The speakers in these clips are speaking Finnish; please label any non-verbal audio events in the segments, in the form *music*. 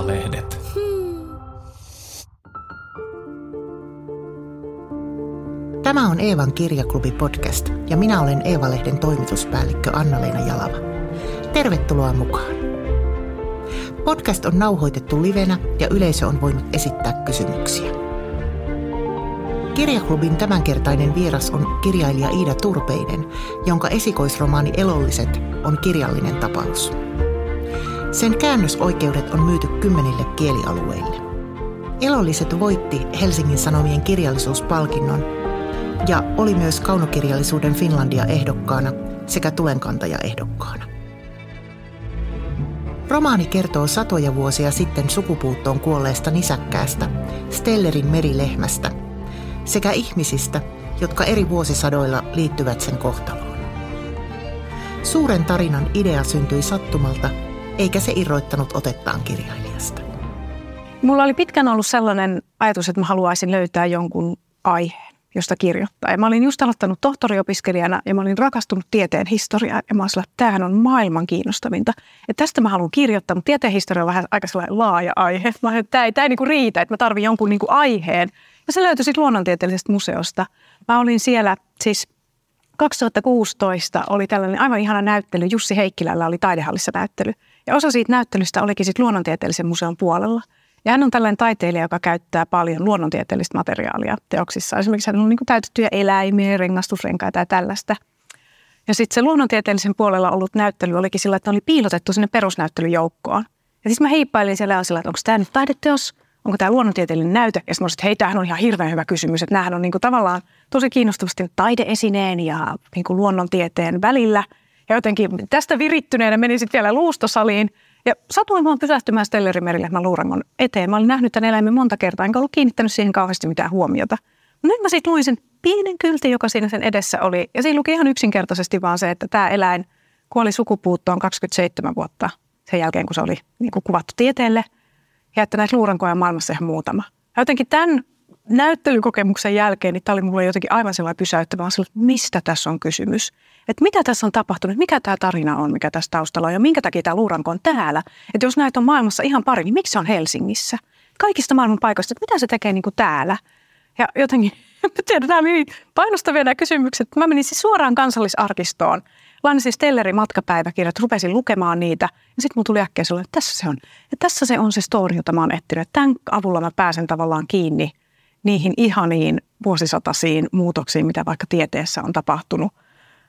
Eeva-lehdet. Tämä on Eevan kirjaklubi podcast ja minä olen Eeva-lehden toimituspäällikkö Anna-Leena Jalava. Tervetuloa mukaan. Podcast on nauhoitettu livenä ja yleisö on voinut esittää kysymyksiä. Kirjaklubin tämänkertainen vieras on kirjailija Iida Turpeinen, jonka esikoisromaani Elolliset on kirjallinen tapaus. Sen käännösoikeudet on myyty kymmenille kielialueille. Elolliset voitti Helsingin Sanomien kirjallisuuspalkinnon ja oli myös kaunokirjallisuuden Finlandia ehdokkaana sekä tulenkantaja ehdokkaana. Romaani kertoo satoja vuosia sitten sukupuuttoon kuolleesta nisäkkäästä, Stellerin merilehmästä, sekä ihmisistä, jotka eri vuosisadoilla liittyvät sen kohtaloon. Suuren tarinan idea syntyi sattumalta – eikä se irroittanut otettaan kirjailijasta. Mulla oli pitkään ollut sellainen ajatus, että mä haluaisin löytää jonkun aiheen, josta kirjoittaa. Ja mä olin just aloittanut tohtoriopiskelijana ja mä olin rakastunut tieteen historiaan. Ja mä olin että tämähän on maailman kiinnostavinta. Ja tästä mä haluan kirjoittaa, mutta tieteen historia on vähän aika sellainen laaja aihe. Mä olin, että tämä ei, tämä ei niin riitä, että mä tarvitsen jonkun kuin aiheen. Ja se löytyi sitten luonnontieteellisestä museosta. Mä olin siellä siis 2016 oli tällainen aivan ihana näyttely. Jussi Heikkilällä oli taidehallissa näyttely – ja osa siitä näyttelystä olikin sitten luonnontieteellisen museon puolella. Ja hän on tällainen taiteilija, joka käyttää paljon luonnontieteellistä materiaalia teoksissa. Esimerkiksi hän on niin täytettyjä eläimiä, rengastusrenkaita ja tällaista. Ja sitten se luonnontieteellisen puolella ollut näyttely olikin sillä, että ne oli piilotettu sinne perusnäyttelyjoukkoon. Ja siis mä heippailin siellä ja sillä, että onko tämä nyt taideteos, onko tämä luonnontieteellinen näyte. Ja sitten hei, tämähän on ihan hirveän hyvä kysymys. Että näähän on niin kuin tavallaan tosi kiinnostavasti taideesineen ja niin kuin luonnontieteen välillä – ja jotenkin tästä virittyneenä menin sitten vielä luustosaliin ja satuin vaan pysähtymään Stellerimerilehmän luurangon eteen. Mä olin nähnyt tämän eläimen monta kertaa, enkä ollut kiinnittänyt siihen kauheasti mitään huomiota. Nyt mä sitten luin sen pienen kyltin, joka siinä sen edessä oli. Ja siinä luki ihan yksinkertaisesti vaan se, että tämä eläin kuoli sukupuuttoon 27 vuotta sen jälkeen, kun se oli niin kuin kuvattu tieteelle. Ja että näitä luurankoja on maailmassa ihan muutama. Ja jotenkin tämän näyttelykokemuksen jälkeen, niin tämä oli mulle jotenkin aivan sellainen pysäyttävä että mistä tässä on kysymys. Että mitä tässä on tapahtunut, mikä tämä tarina on, mikä tässä taustalla on ja minkä takia tämä luuranko on täällä. Että jos näitä on maailmassa ihan pari, niin miksi se on Helsingissä? Kaikista maailman paikoista, että mitä se tekee niin kuin täällä? Ja jotenkin, *laughs* tiedän, nämä niin painostavia nämä kysymykset. Mä menin siis suoraan kansallisarkistoon, lainasin Stellerin matkapäiväkirjat, rupesin lukemaan niitä. Ja sitten mulla tuli äkkiä sellainen, että tässä se on. Ja tässä se on se story, jota mä oon etsinyt. Tämän avulla mä pääsen tavallaan kiinni niihin ihaniin vuosisataisiin muutoksiin, mitä vaikka tieteessä on tapahtunut.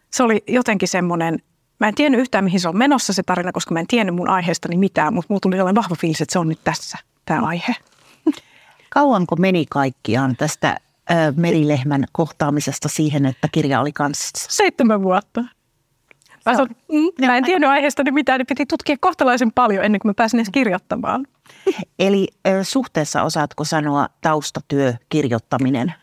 Se oli jotenkin semmoinen, mä en tiennyt yhtään mihin se on menossa se tarina, koska mä en tiennyt mun aiheestani mitään, mutta mulla tuli sellainen vahva fiilis, että se on nyt tässä, tämä aihe. Kauanko meni kaikkiaan tästä ö, merilehmän kohtaamisesta siihen, että kirja oli kanssa? Seitsemän vuotta. Mä, sanon, mm, mä en tiennyt aiheestani mitään, niin piti tutkia kohtalaisen paljon ennen kuin mä pääsin edes kirjoittamaan. Eli suhteessa osaatko sanoa taustatyö, kirjoittaminen?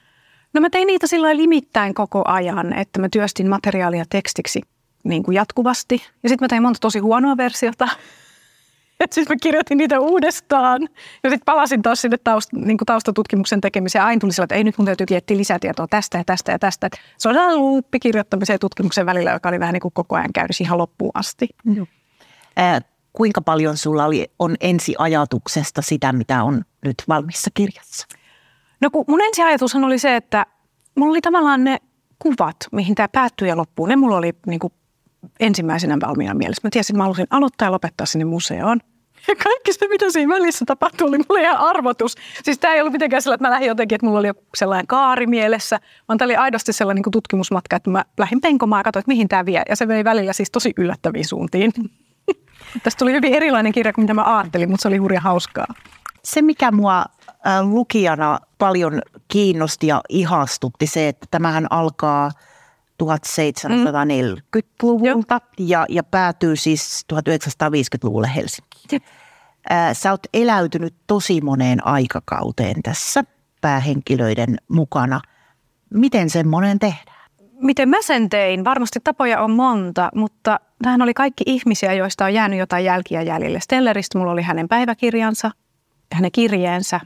No mä tein niitä sillä limittäin koko ajan, että mä työstin materiaalia tekstiksi niin kuin jatkuvasti. Ja sitten mä tein monta tosi huonoa versiota. *laughs* Et siis mä kirjoitin niitä uudestaan. Ja sitten palasin taas sinne taust, niin kuin taustatutkimuksen tekemiseen. Aina tuli sillä, että ei nyt mun täytyy etsiä lisätietoa tästä ja tästä ja tästä. Et se on sellainen luuppi kirjoittamisen ja tutkimuksen välillä, joka oli vähän niin kuin koko ajan käynnissä ihan loppuun asti. Joo. Äh, kuinka paljon sulla oli, on ensiajatuksesta sitä, mitä on nyt valmissa kirjassa? No kun mun ensiajatushan oli se, että mulla oli tavallaan ne kuvat, mihin tämä päättyy ja loppuu. Ne mulla oli niin kuin ensimmäisenä valmiina mielessä. Mä tiesin, että mä halusin aloittaa ja lopettaa sinne museoon. Ja kaikki se, mitä siinä välissä tapahtui, oli mulle ihan arvotus. Siis tämä ei ollut mitenkään sellainen, että mä lähdin jotenkin, että mulla oli sellainen kaari mielessä, vaan tämä oli aidosti sellainen niin tutkimusmatka, että mä lähdin penkomaan ja katsoin, että mihin tämä vie. Ja se vei välillä siis tosi yllättäviin suuntiin. *laughs* Tästä tuli hyvin erilainen kirja kuin mitä mä ajattelin, mutta se oli hurja hauskaa. Se, mikä mua lukijana paljon kiinnosti ja ihastutti se, että tämähän alkaa 1740-luvulta mm. ja, ja päätyy siis 1950-luvulle Helsinkiin. Sä oot eläytynyt tosi moneen aikakauteen tässä päähenkilöiden mukana. Miten semmoinen tehdään? Miten mä sen tein? Varmasti tapoja on monta, mutta tähän oli kaikki ihmisiä, joista on jäänyt jotain jälkiä jäljelle. Stelleristä mulla oli hänen päiväkirjansa, hänen kirjeensä,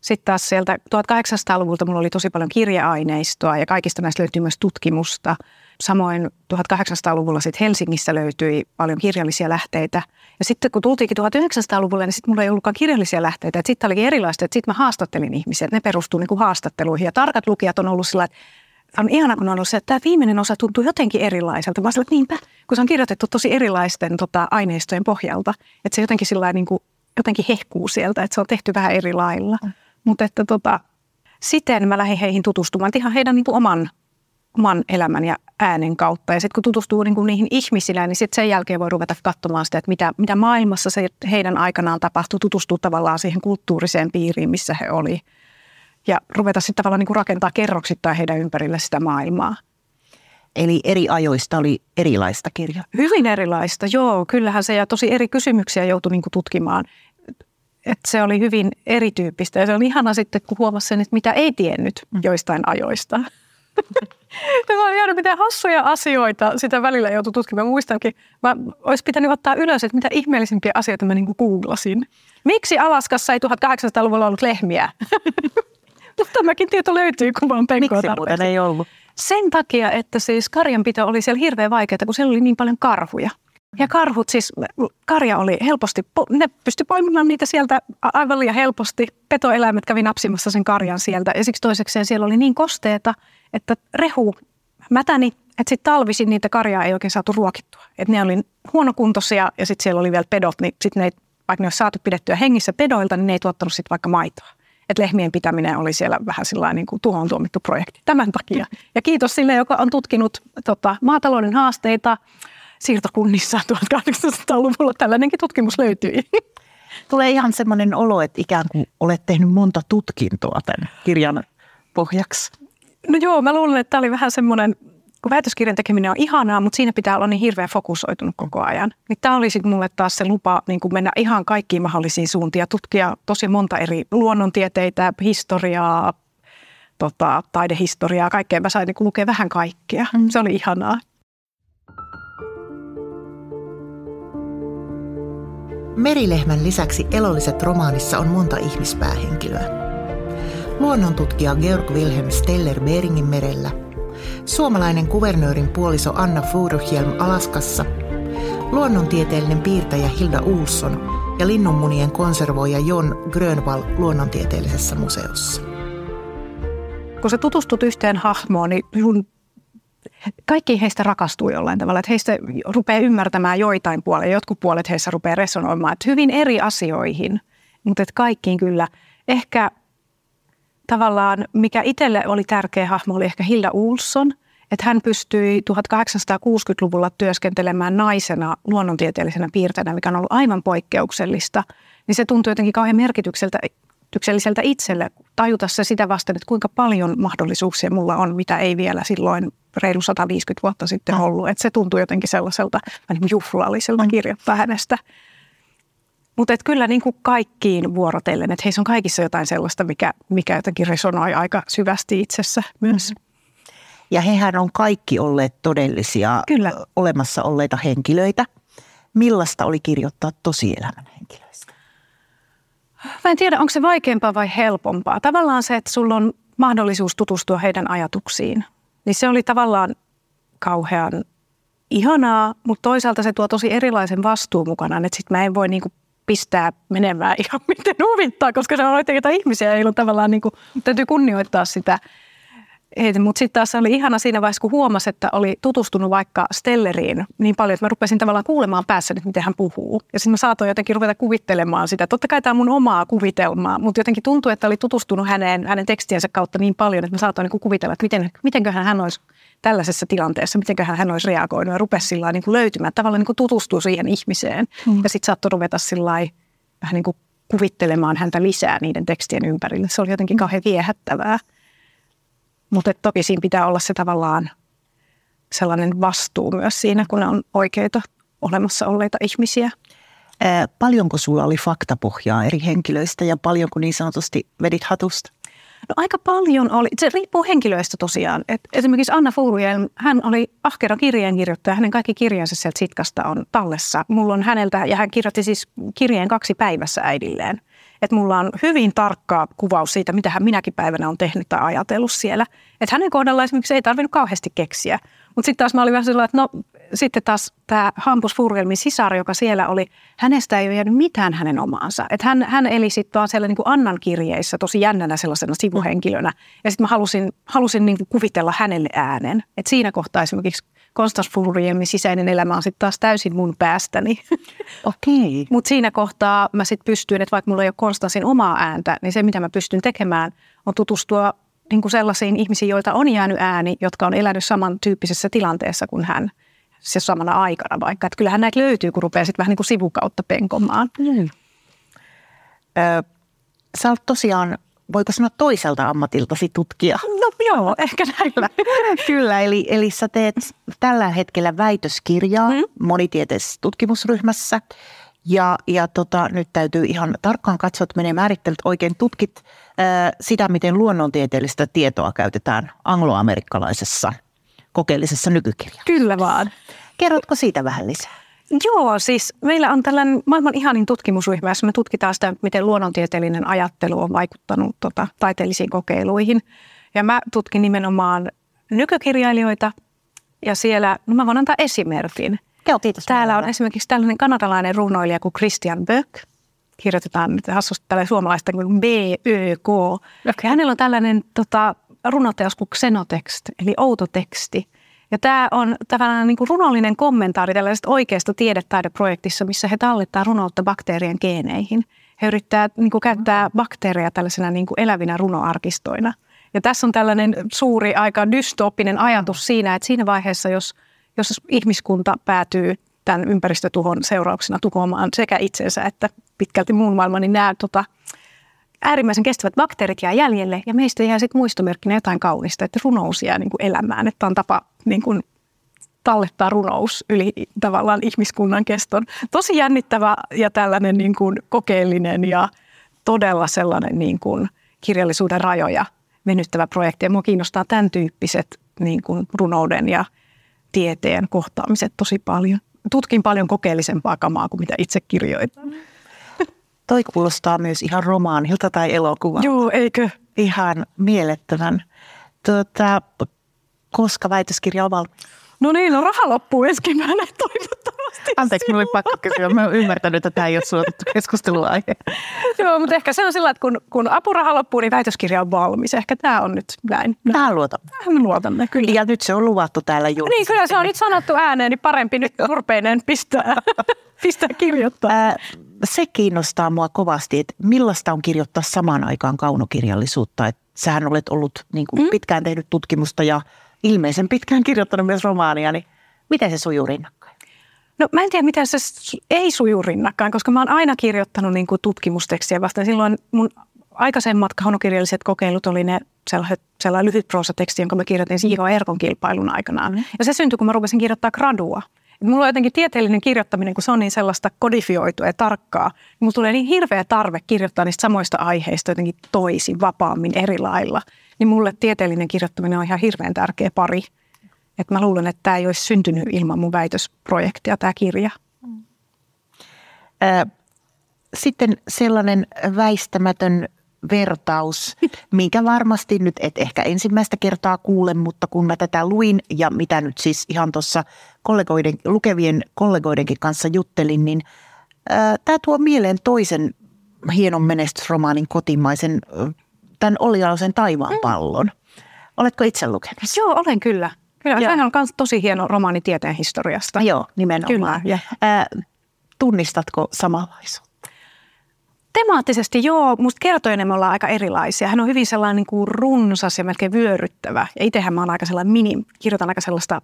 Sitten taas sieltä 1800-luvulta mulla oli tosi paljon kirjeaineistoa ja kaikista näistä löytyy myös tutkimusta. Samoin 1800-luvulla sitten Helsingissä löytyi paljon kirjallisia lähteitä. Ja sitten kun tultiinkin 1900-luvulle, niin sitten mulla ei ollutkaan kirjallisia lähteitä. Sitten olikin erilaista, että sitten mä haastattelin ihmisiä, ne perustuu niin kuin haastatteluihin. Ja tarkat lukijat on ollut sillä että on ihana, kun on ollut se, että tämä viimeinen osa tuntuu jotenkin erilaiselta. Mä sanoin, että niinpä, kun se on kirjoitettu tosi erilaisten tota, aineistojen pohjalta. Että se jotenkin, sillä niin kuin, jotenkin hehkuu sieltä, että se on tehty vähän eri lailla. Mm. Mutta että tota, siten mä lähdin heihin tutustumaan, ihan heidän niin kuin oman, oman elämän ja äänen kautta. Ja sitten kun tutustuu niin kuin niihin ihmisille, niin sitten sen jälkeen voi ruveta katsomaan sitä, että mitä, mitä maailmassa se heidän aikanaan tapahtui, tutustua tavallaan siihen kulttuuriseen piiriin, missä he oli. Ja ruveta sitten tavallaan niin kuin rakentaa kerroksittain heidän ympärille sitä maailmaa. Eli eri ajoista oli erilaista kirjaa? Hyvin erilaista, joo. Kyllähän se ja tosi eri kysymyksiä joutui niin kuin tutkimaan että se oli hyvin erityyppistä. Ja se on ihana sitten, kun huomasi sen, että mitä ei tiennyt mm. joistain ajoista. *laughs* Tämä on jäänyt mitään hassuja asioita sitä välillä joutui tutkimaan. Mä muistankin, mä olisi pitänyt ottaa ylös, että mitä ihmeellisimpiä asioita mä niin googlasin. Miksi Alaskassa ei 1800-luvulla ollut lehmiä? *laughs* Tämäkin tieto löytyy, kun vaan penkoa Miksi ei ollut? Sen takia, että siis karjanpito oli siellä hirveän vaikeaa, kun siellä oli niin paljon karhuja. Ja karhut siis, karja oli helposti, ne pystyi poimimaan niitä sieltä aivan liian helposti. Petoeläimet kävi napsimassa sen karjan sieltä ja siksi toisekseen siellä oli niin kosteeta, että rehu mätäni, että sitten talvisin niitä karjaa ei oikein saatu ruokittua. Että ne oli huonokuntoisia ja sitten siellä oli vielä pedot, niin sitten ne, vaikka ne olisi saatu pidettyä hengissä pedoilta, niin ne ei tuottanut sitten vaikka maitoa. Että lehmien pitäminen oli siellä vähän sillä niin kuin tuhoon tuomittu projekti tämän takia. Ja kiitos sille, joka on tutkinut tota, maatalouden haasteita, siirtokunnissa *laughs* 1800-luvulla tällainenkin tutkimus löytyi. *laughs* Tulee ihan semmoinen olo, että ikään kuin olet tehnyt monta tutkintoa tämän kirjan pohjaksi. No joo, mä luulen, että tämä oli vähän semmoinen, kun väitöskirjan tekeminen on ihanaa, mutta siinä pitää olla niin hirveän fokusoitunut koko ajan. Niin tämä oli sitten mulle taas se lupa niin kuin mennä ihan kaikkiin mahdollisiin suuntiin ja tutkia tosi monta eri luonnontieteitä, historiaa, tota, taidehistoriaa, kaikkea. Mä sain niin lukea vähän kaikkea. Mm. Se oli ihanaa. Merilehmän lisäksi Elolliset romaanissa on monta ihmispäähenkilöä. Luonnontutkija Georg Wilhelm Steller Beringin merellä, suomalainen kuvernöörin puoliso Anna Furuhjelm Alaskassa, luonnontieteellinen piirtäjä Hilda Ulsson ja linnunmunien konservoija Jon Grönvall luonnontieteellisessä museossa. Kun sä tutustut yhteen hahmoon, niin sun kaikki heistä rakastuu jollain tavalla, että heistä rupeaa ymmärtämään joitain puolia, jotkut puolet heissä rupeaa resonoimaan, että hyvin eri asioihin, mutta että kaikkiin kyllä. Ehkä tavallaan, mikä itselle oli tärkeä hahmo, oli ehkä Hilda Ulsson, että hän pystyi 1860-luvulla työskentelemään naisena luonnontieteellisenä piirteinä, mikä on ollut aivan poikkeuksellista, niin se tuntui jotenkin kauhean merkitykseltä merkitykselliseltä itselle tajuta se sitä vasten, että kuinka paljon mahdollisuuksia mulla on, mitä ei vielä silloin reilu 150 vuotta sitten no. ollut. Että se tuntuu jotenkin sellaiselta juhlalliselta mm. kirjoittaa hänestä. Mutta kyllä niin kuin kaikkiin vuorotellen, että heissä on kaikissa jotain sellaista, mikä, mikä jotenkin resonoi aika syvästi itsessä myös. Mm. Ja hehän on kaikki olleet todellisia kyllä. olemassa olleita henkilöitä. Millaista oli kirjoittaa tosielämän henkilöistä? Mä en tiedä, onko se vaikeampaa vai helpompaa. Tavallaan se, että sulla on mahdollisuus tutustua heidän ajatuksiin, niin se oli tavallaan kauhean ihanaa, mutta toisaalta se tuo tosi erilaisen vastuun mukanaan, että sitten mä en voi niinku pistää menemään *laughs* ihan miten huvittaa, koska se on jotain ihmisiä, joilla tavallaan niinku, täytyy kunnioittaa sitä mutta sitten taas oli ihana siinä vaiheessa, kun huomasi, että oli tutustunut vaikka Stelleriin niin paljon, että mä rupesin tavallaan kuulemaan päässä, että miten hän puhuu. Ja sitten mä saatoin jotenkin ruveta kuvittelemaan sitä. Totta kai tämä on mun omaa kuvitelmaa, mutta jotenkin tuntui, että oli tutustunut häneen, hänen tekstiensä kautta niin paljon, että mä saatoin niin kuvitella, että miten, mitenköhän hän olisi tällaisessa tilanteessa, mitenköhän hän olisi reagoinut ja rupesi sillä niin kuin löytymään, tavallaan niin kuin tutustua siihen ihmiseen. Mm. Ja sitten saattoi ruveta sillä vähän niin kuin kuvittelemaan häntä lisää niiden tekstien ympärille. Se oli jotenkin kauhean viehättävää. Mutta toki siinä pitää olla se tavallaan sellainen vastuu myös siinä, kun ne on oikeita olemassa olleita ihmisiä. Ää, paljonko sulla oli faktapohjaa eri henkilöistä ja paljonko niin sanotusti vedit hatusta? No aika paljon oli. Se riippuu henkilöistä tosiaan. Et esimerkiksi Anna Furujelm, hän oli ahkera kirjeenkirjoittaja. Hänen kaikki kirjansa sieltä Sitkasta on tallessa. Mulla on häneltä, ja hän kirjoitti siis kirjeen kaksi päivässä äidilleen. että mulla on hyvin tarkka kuvaus siitä, mitä hän minäkin päivänä on tehnyt tai ajatellut siellä. Että hänen kohdalla esimerkiksi ei tarvinnut kauheasti keksiä. Mutta sitten taas mä olin vähän sellainen, että no sitten taas tämä Hampus Furgelmin sisar, joka siellä oli, hänestä ei ole jäänyt mitään hänen omaansa. Että hän, hän eli sitten vaan siellä niin kuin Annan kirjeissä tosi jännänä sellaisena sivuhenkilönä. Ja sitten mä halusin, halusin niin kuin kuvitella hänelle äänen. Että siinä kohtaa esimerkiksi Konstas Furgelmin sisäinen elämä on sitten taas täysin mun päästäni. *laughs* Okei. Mutta siinä kohtaa mä sitten pystyin, että vaikka mulla ei ole Konstansin omaa ääntä, niin se mitä mä pystyn tekemään on tutustua niin kuin sellaisiin ihmisiin, joilta on jäänyt ääni, jotka on elänyt samantyyppisessä tilanteessa kuin hän se samana aikana vaikka. Että kyllähän näitä löytyy, kun rupeaa sitten vähän niin kuin sivukautta penkomaan. Mm. Ö, sä oot tosiaan, voiko sanoa toiselta ammatiltasi tutkija? No joo, ehkä näin. Kyllä, eli, eli sä teet tällä hetkellä väitöskirjaa mm. monitieteisessä tutkimusryhmässä. Ja, ja tota, nyt täytyy ihan tarkkaan katsoa, että menee määrittelet oikein. Tutkit ää, sitä, miten luonnontieteellistä tietoa käytetään angloamerikkalaisessa kokeellisessa nykykirjassa. Kyllä vaan. Kerrotko siitä vähän lisää? Joo, siis meillä on tällainen maailman ihanin tutkimusryhmä, jossa me tutkitaan sitä, miten luonnontieteellinen ajattelu on vaikuttanut tota, taiteellisiin kokeiluihin. Ja mä tutkin nimenomaan nykykirjailijoita ja siellä, no mä voin antaa esimerkin. Joo, kiitos. Täällä on esimerkiksi tällainen kanadalainen runoilija kuin Christian Böck. Kirjoitetaan nyt hassusti tällä suomalaista kuin B-Ö-K. Okay. Ja hänellä on tällainen tota, runoteos kuin Xenotext, eli outo teksti. Ja tämä on tavallaan niin kuin runollinen kommentaari tällaisesta oikeasta tiedetaideprojektissa, missä he tallittaa runoutta bakteerien geeneihin. He yrittävät niin kuin käyttää bakteereja tällaisena niin kuin elävinä runoarkistoina. Ja tässä on tällainen suuri, aika dystooppinen ajatus siinä, että siinä vaiheessa, jos, jos ihmiskunta päätyy tämän ympäristötuhon seurauksena tuhoamaan sekä itsensä että pitkälti muun maailman, niin nämä tota, äärimmäisen kestävät bakteerit jää jäljelle ja meistä jää sitten muistomerkkinä jotain kaunista, että runous jää niin kuin elämään, että on tapa niin kuin tallettaa runous yli tavallaan ihmiskunnan keston. Tosi jännittävä ja tällainen niin kuin kokeellinen ja todella sellainen niin kuin kirjallisuuden rajoja venyttävä projekti. Ja mua kiinnostaa tämän tyyppiset niin kuin runouden ja tieteen kohtaamiset tosi paljon. Tutkin paljon kokeellisempaa kamaa kuin mitä itse kirjoitan. Toi kuulostaa myös ihan romaanilta tai elokuva. Joo, eikö? Ihan mielettömän. Tuota, koska väitöskirja on valmis? No niin, no raha loppuu ensi keväänä *laughs* toivottavasti. Anteeksi, minulla oli pakko kysyä. Mä oon ymmärtänyt, että tämä ei ole suotettu keskusteluaihe. *laughs* Joo, mutta ehkä se on sillä, että kun, kun apuraha loppuu, niin väitöskirja on valmis. Ehkä tämä on nyt näin. Tähän luotamme. Tähän me luotamme, kyllä. Ja nyt se on luvattu täällä julkisesti. Niin, kyllä se on nyt sanottu ääneen, niin parempi nyt turpeineen pistää, *laughs* pistää kirjoittaa. Ää, se kiinnostaa mua kovasti, että millaista on kirjoittaa samaan aikaan kaunokirjallisuutta. Et sähän olet ollut niin kuin mm. pitkään tehnyt tutkimusta ja ilmeisen pitkään kirjoittanut myös romaania, niin miten se sujuu rinnakkain? No mä en tiedä, miten se ei suju rinnakkain, koska mä oon aina kirjoittanut niin kuin tutkimustekstiä vasta. Silloin mun aikaisemmat kaunokirjalliset kokeilut oli ne sellaiset, sellainen lyhyt proosateksti, jonka mä kirjoitin Siiho Erkon kilpailun aikanaan. Mm. Ja se syntyi, kun mä rupesin kirjoittaa gradua. Et mulla on jotenkin tieteellinen kirjoittaminen, kun se on niin sellaista kodifioitua ja tarkkaa. Niin mulla tulee niin hirveä tarve kirjoittaa niistä samoista aiheista jotenkin toisin, vapaammin, eri lailla. Niin mulle tieteellinen kirjoittaminen on ihan hirveän tärkeä pari. Että mä luulen, että tämä ei olisi syntynyt ilman mun väitösprojektia, tämä kirja. Sitten sellainen väistämätön vertaus, *laughs* minkä varmasti nyt et ehkä ensimmäistä kertaa kuule, mutta kun mä tätä luin ja mitä nyt siis ihan tuossa kollegoiden, lukevien kollegoidenkin kanssa juttelin, niin tämä tuo mieleen toisen hienon menestysromaanin kotimaisen, tämän Olli Alosen Taivaan mm. pallon. Oletko itse lukenut? Joo, olen kyllä. Kyllä, sehän on myös tosi hieno romaani tieteen historiasta. Joo, nimenomaan. Kyllä. Ää, tunnistatko samanlaisuutta? Temaattisesti joo, musta kertojana me ollaan aika erilaisia. Hän on hyvin sellainen niin kuin runsas ja melkein vyöryttävä. Ja itsehän mä oon aika sellainen mini, kirjoitan aika sellaista,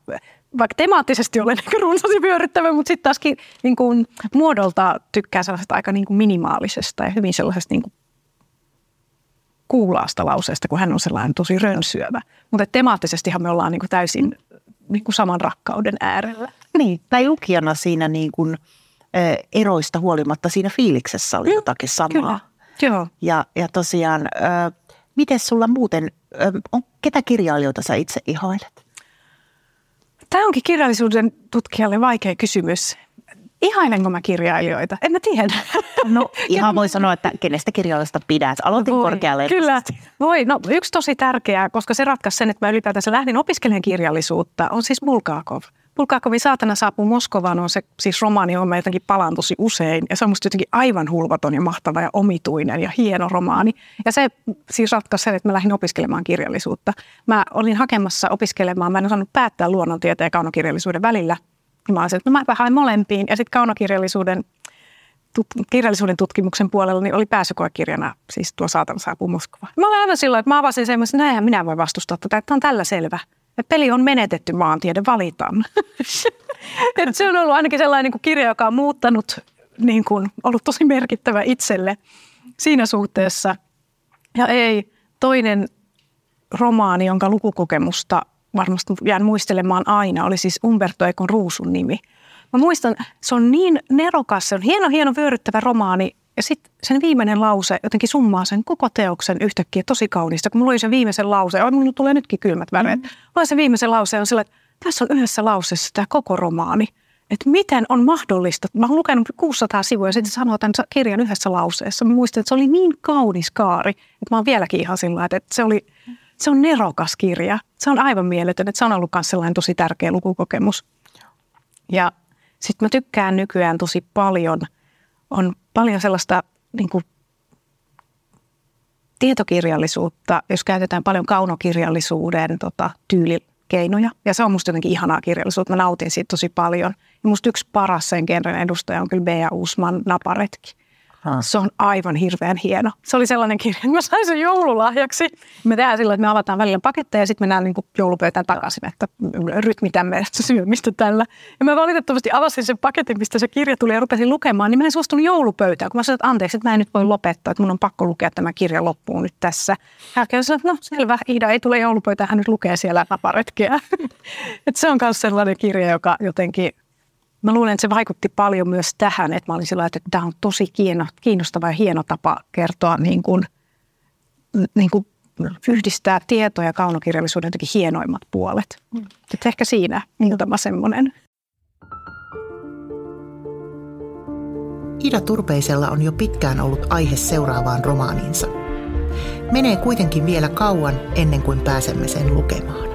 vaikka temaattisesti olen *laughs* niin runsas ja vyöryttävä, mutta sitten taaskin niin kuin muodolta tykkää sellaisesta aika niin kuin minimaalisesta ja hyvin sellaisesta niin kuin kuulaasta lauseesta, kun hän on sellainen tosi rönsyövä. Mutta temaattisestihan me ollaan niin kuin täysin niin kuin saman rakkauden äärellä. Niin, tai lukijana siinä niin kuin – eroista huolimatta siinä fiiliksessä oli mm, jotakin samaa. Kyllä, joo. Ja, ja tosiaan, miten sulla muuten, on, ketä kirjailijoita sä itse ihailet? Tämä onkin kirjallisuuden tutkijalle vaikea kysymys. Ihailenko mä kirjailijoita? En mä tiedä. No *laughs* ihan voi sanoa, että kenestä kirjailijasta pidät. Aloitin voi, korkealle. Kyllä, voi. No yksi tosi tärkeää, koska se ratkaisi sen, että mä ylipäätänsä lähdin opiskelemaan kirjallisuutta, on siis Bulgakov. Bulgakovin Saatana saapuu Moskovaan on se siis romaani, johon mä jotenkin palaan tosi usein. Ja se on musta jotenkin aivan hulvaton ja mahtava ja omituinen ja hieno romaani. Ja se siis ratkaisi sen, että mä lähdin opiskelemaan kirjallisuutta. Mä olin hakemassa opiskelemaan, mä en osannut päättää luonnontieteen ja kaunokirjallisuuden välillä. Ja mä olisin, että no mä hain molempiin. Ja sitten kaunokirjallisuuden tut, kirjallisuuden tutkimuksen puolella niin oli pääsykoekirjana siis tuo Saatana saapuu Moskovaan. Mä olin aivan silloin, että mä avasin semmoisen, että näinhän minä voi vastustaa tätä, että on tällä selvä. Et peli on menetetty maantiede, valitan. *laughs* Et se on ollut ainakin sellainen niin kirja, joka on muuttanut, niin kuin, ollut tosi merkittävä itselle siinä suhteessa. Ja ei, toinen romaani, jonka lukukokemusta varmasti jään muistelemaan aina, oli siis Umberto Econ Ruusun nimi. Mä muistan, se on niin nerokas, se on hieno, hieno vyöryttävä romaani, ja sitten sen viimeinen lause jotenkin summaa sen koko teoksen yhtäkkiä tosi kaunista. Kun mulla oli sen viimeisen lause, ja minulla tulee nytkin kylmät väreet. Mm. Mulla se viimeisen lause on sillä, että tässä on yhdessä lauseessa tämä koko romaani. Että miten on mahdollista, mä oon lukenut 600 sivua ja sitten sanoo tämän kirjan yhdessä lauseessa. Mä muistan, että se oli niin kaunis kaari, että mä oon vieläkin ihan sillä että se, oli, se on nerokas kirja. Se on aivan mieletön, että se on ollut myös sellainen tosi tärkeä lukukokemus. Ja sitten mä tykkään nykyään tosi paljon – on paljon sellaista niin kuin, tietokirjallisuutta, jos käytetään paljon kaunokirjallisuuden tota, tyylikeinoja. Ja se on musta jotenkin ihanaa kirjallisuutta. Mä nautin siitä tosi paljon. Ja musta yksi paras sen genren edustaja on kyllä Bea Usman Naparetki. Se on aivan hirveän hieno. Se oli sellainen kirja, että mä sain sen joululahjaksi. Me tehdään sillä, että me avataan välillä paketteja ja sitten mennään niin joulupöytään takaisin, että rytmitämme syömistä tällä. Ja mä valitettavasti avasin sen paketin, mistä se kirja tuli ja rupesin lukemaan, niin mä en suostunut joulupöytään, kun mä sanoin, että anteeksi, että mä en nyt voi lopettaa, että mun on pakko lukea tämä kirja loppuun nyt tässä. Hän sanoi, että no selvä, Ida ei tule joulupöytään, hän nyt lukee siellä naparetkeä. *laughs* se on myös sellainen kirja, joka jotenkin Mä luulen, että se vaikutti paljon myös tähän, että mä olin sillä että tämä on tosi kiinnostava ja hieno tapa kertoa niin kuin, niin kuin yhdistää tietoa ja kaunokirjallisuuden jotenkin hienoimmat puolet. Mm. Että ehkä siinä muutama semmoinen. Ida Turpeisella on jo pitkään ollut aihe seuraavaan romaaniinsa. Menee kuitenkin vielä kauan ennen kuin pääsemme sen lukemaan.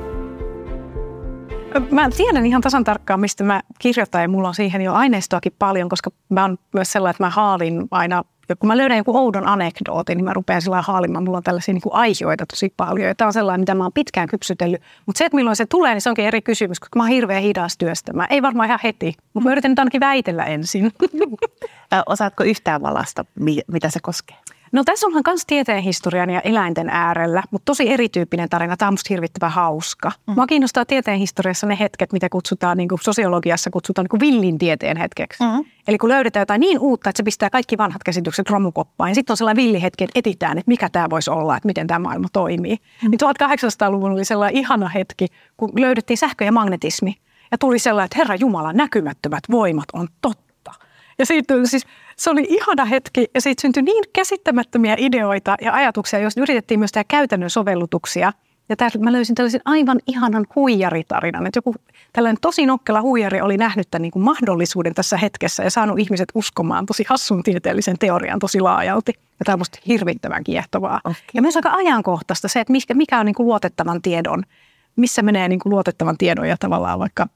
Mä tiedän ihan tasan tarkkaan, mistä mä kirjoitan ja mulla on siihen jo aineistoakin paljon, koska mä oon myös sellainen, että mä haalin aina, kun mä löydän joku oudon anekdootin, niin mä rupean sillä haalimaan. Mulla on tällaisia niin kuin aiheita tosi paljon ja tämä on sellainen, mitä mä oon pitkään kypsytellyt. Mutta se, että milloin se tulee, niin se onkin eri kysymys, koska mä oon hirveän hidas työstämään. Ei varmaan ihan heti, mutta mä yritän nyt ainakin väitellä ensin. *laughs* Osaatko yhtään valasta, mitä se koskee? No tässä onhan myös historian ja eläinten äärellä, mutta tosi erityyppinen tarina. Tämä on musta hirvittävän hauska. Mm. Mua kiinnostaa historiassa ne hetket, mitä kutsutaan niin kuin sosiologiassa kutsutaan niin kuin villin tieteen hetkeksi. Mm. Eli kun löydetään jotain niin uutta, että se pistää kaikki vanhat käsitykset romukoppaan. Ja sitten on sellainen villihetki, että etitään, että mikä tämä voisi olla, että miten tämä maailma toimii. Mm. Niin 1800-luvulla oli sellainen ihana hetki, kun löydettiin sähkö ja magnetismi. Ja tuli sellainen, että Herra Jumala, näkymättömät voimat on totta. Ja siitä siis se oli ihana hetki ja siitä syntyi niin käsittämättömiä ideoita ja ajatuksia, joista yritettiin myös tehdä käytännön sovellutuksia. Ja tässä mä löysin tällaisen aivan ihanan huijaritarinan, että joku tällainen tosi nokkela huijari oli nähnyt tämän niin kuin mahdollisuuden tässä hetkessä ja saanut ihmiset uskomaan tosi hassun tieteellisen teorian tosi laajalti. Ja tämä on musta hirvittävän kiehtovaa. Okay. Ja myös aika ajankohtaista se, että mikä on niin kuin luotettavan tiedon, missä menee niin kuin luotettavan tiedon ja tavallaan vaikka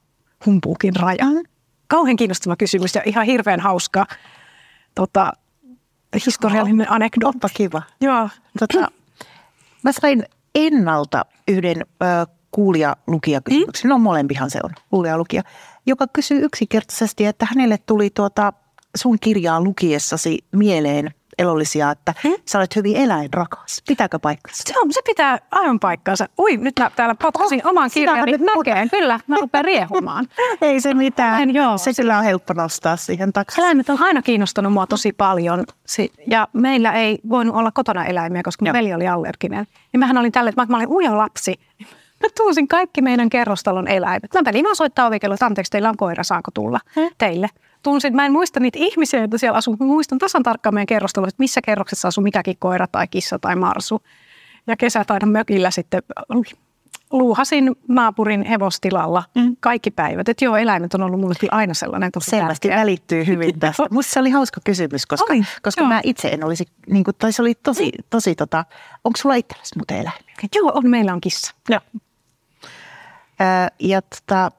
humpuukin raja. Kauhean kiinnostava kysymys ja ihan hirveän hauska tota, historiallinen anekdootti. Onpa kiva. Joo. Tota, mä sain ennalta yhden ö, kuulija-lukijakysymyksen, mm? no molempihan se on, kuulija-lukija, joka kysyy yksinkertaisesti, että hänelle tuli tuota sun kirjaa lukiessasi mieleen – elollisia, että hmm? sä olet hyvin eläinrakas. Pitääkö paikkansa? Se, on, se pitää aivan paikkansa. Ui, nyt mä täällä potkasin oh, oman kirjani nyt näkeen. Kyllä, mä rupean riehumaan. *laughs* Ei se mitään. En, joo. Se kyllä on helppo nostaa siihen takaisin. Eläimet on aina kiinnostanut mua tosi paljon. Ja meillä ei voinut olla kotona eläimiä, koska mun veli oli allerginen. Ja mähän olin tälle, että mä olin ujo lapsi. *laughs* Mä tuusin kaikki meidän kerrostalon eläimet. Mä menin vaan soittaa ovikello, että anteeksi, teillä on koira, saako tulla hmm? teille? Tunsin, mä en muista niitä ihmisiä, joita siellä asuu, mä muistan tasan tarkkaan meidän kerrostelua, että missä kerroksessa asuu mikäkin koira tai kissa tai marsu. Ja kesät aina mökillä sitten luuhasin naapurin hevostilalla mm. kaikki päivät. Että joo, eläimet on ollut mulle aina sellainen tosi Selvästi tärkeä. välittyy hyvin tästä. Musta se oli hauska kysymys, koska, Oli, koska joo. mä itse en olisi, niin kuin, tai se oli tosi, tosi tota, onko sulla itsellesi muuten eläimiä? Joo, on, meillä on kissa. Joo. Ja tota,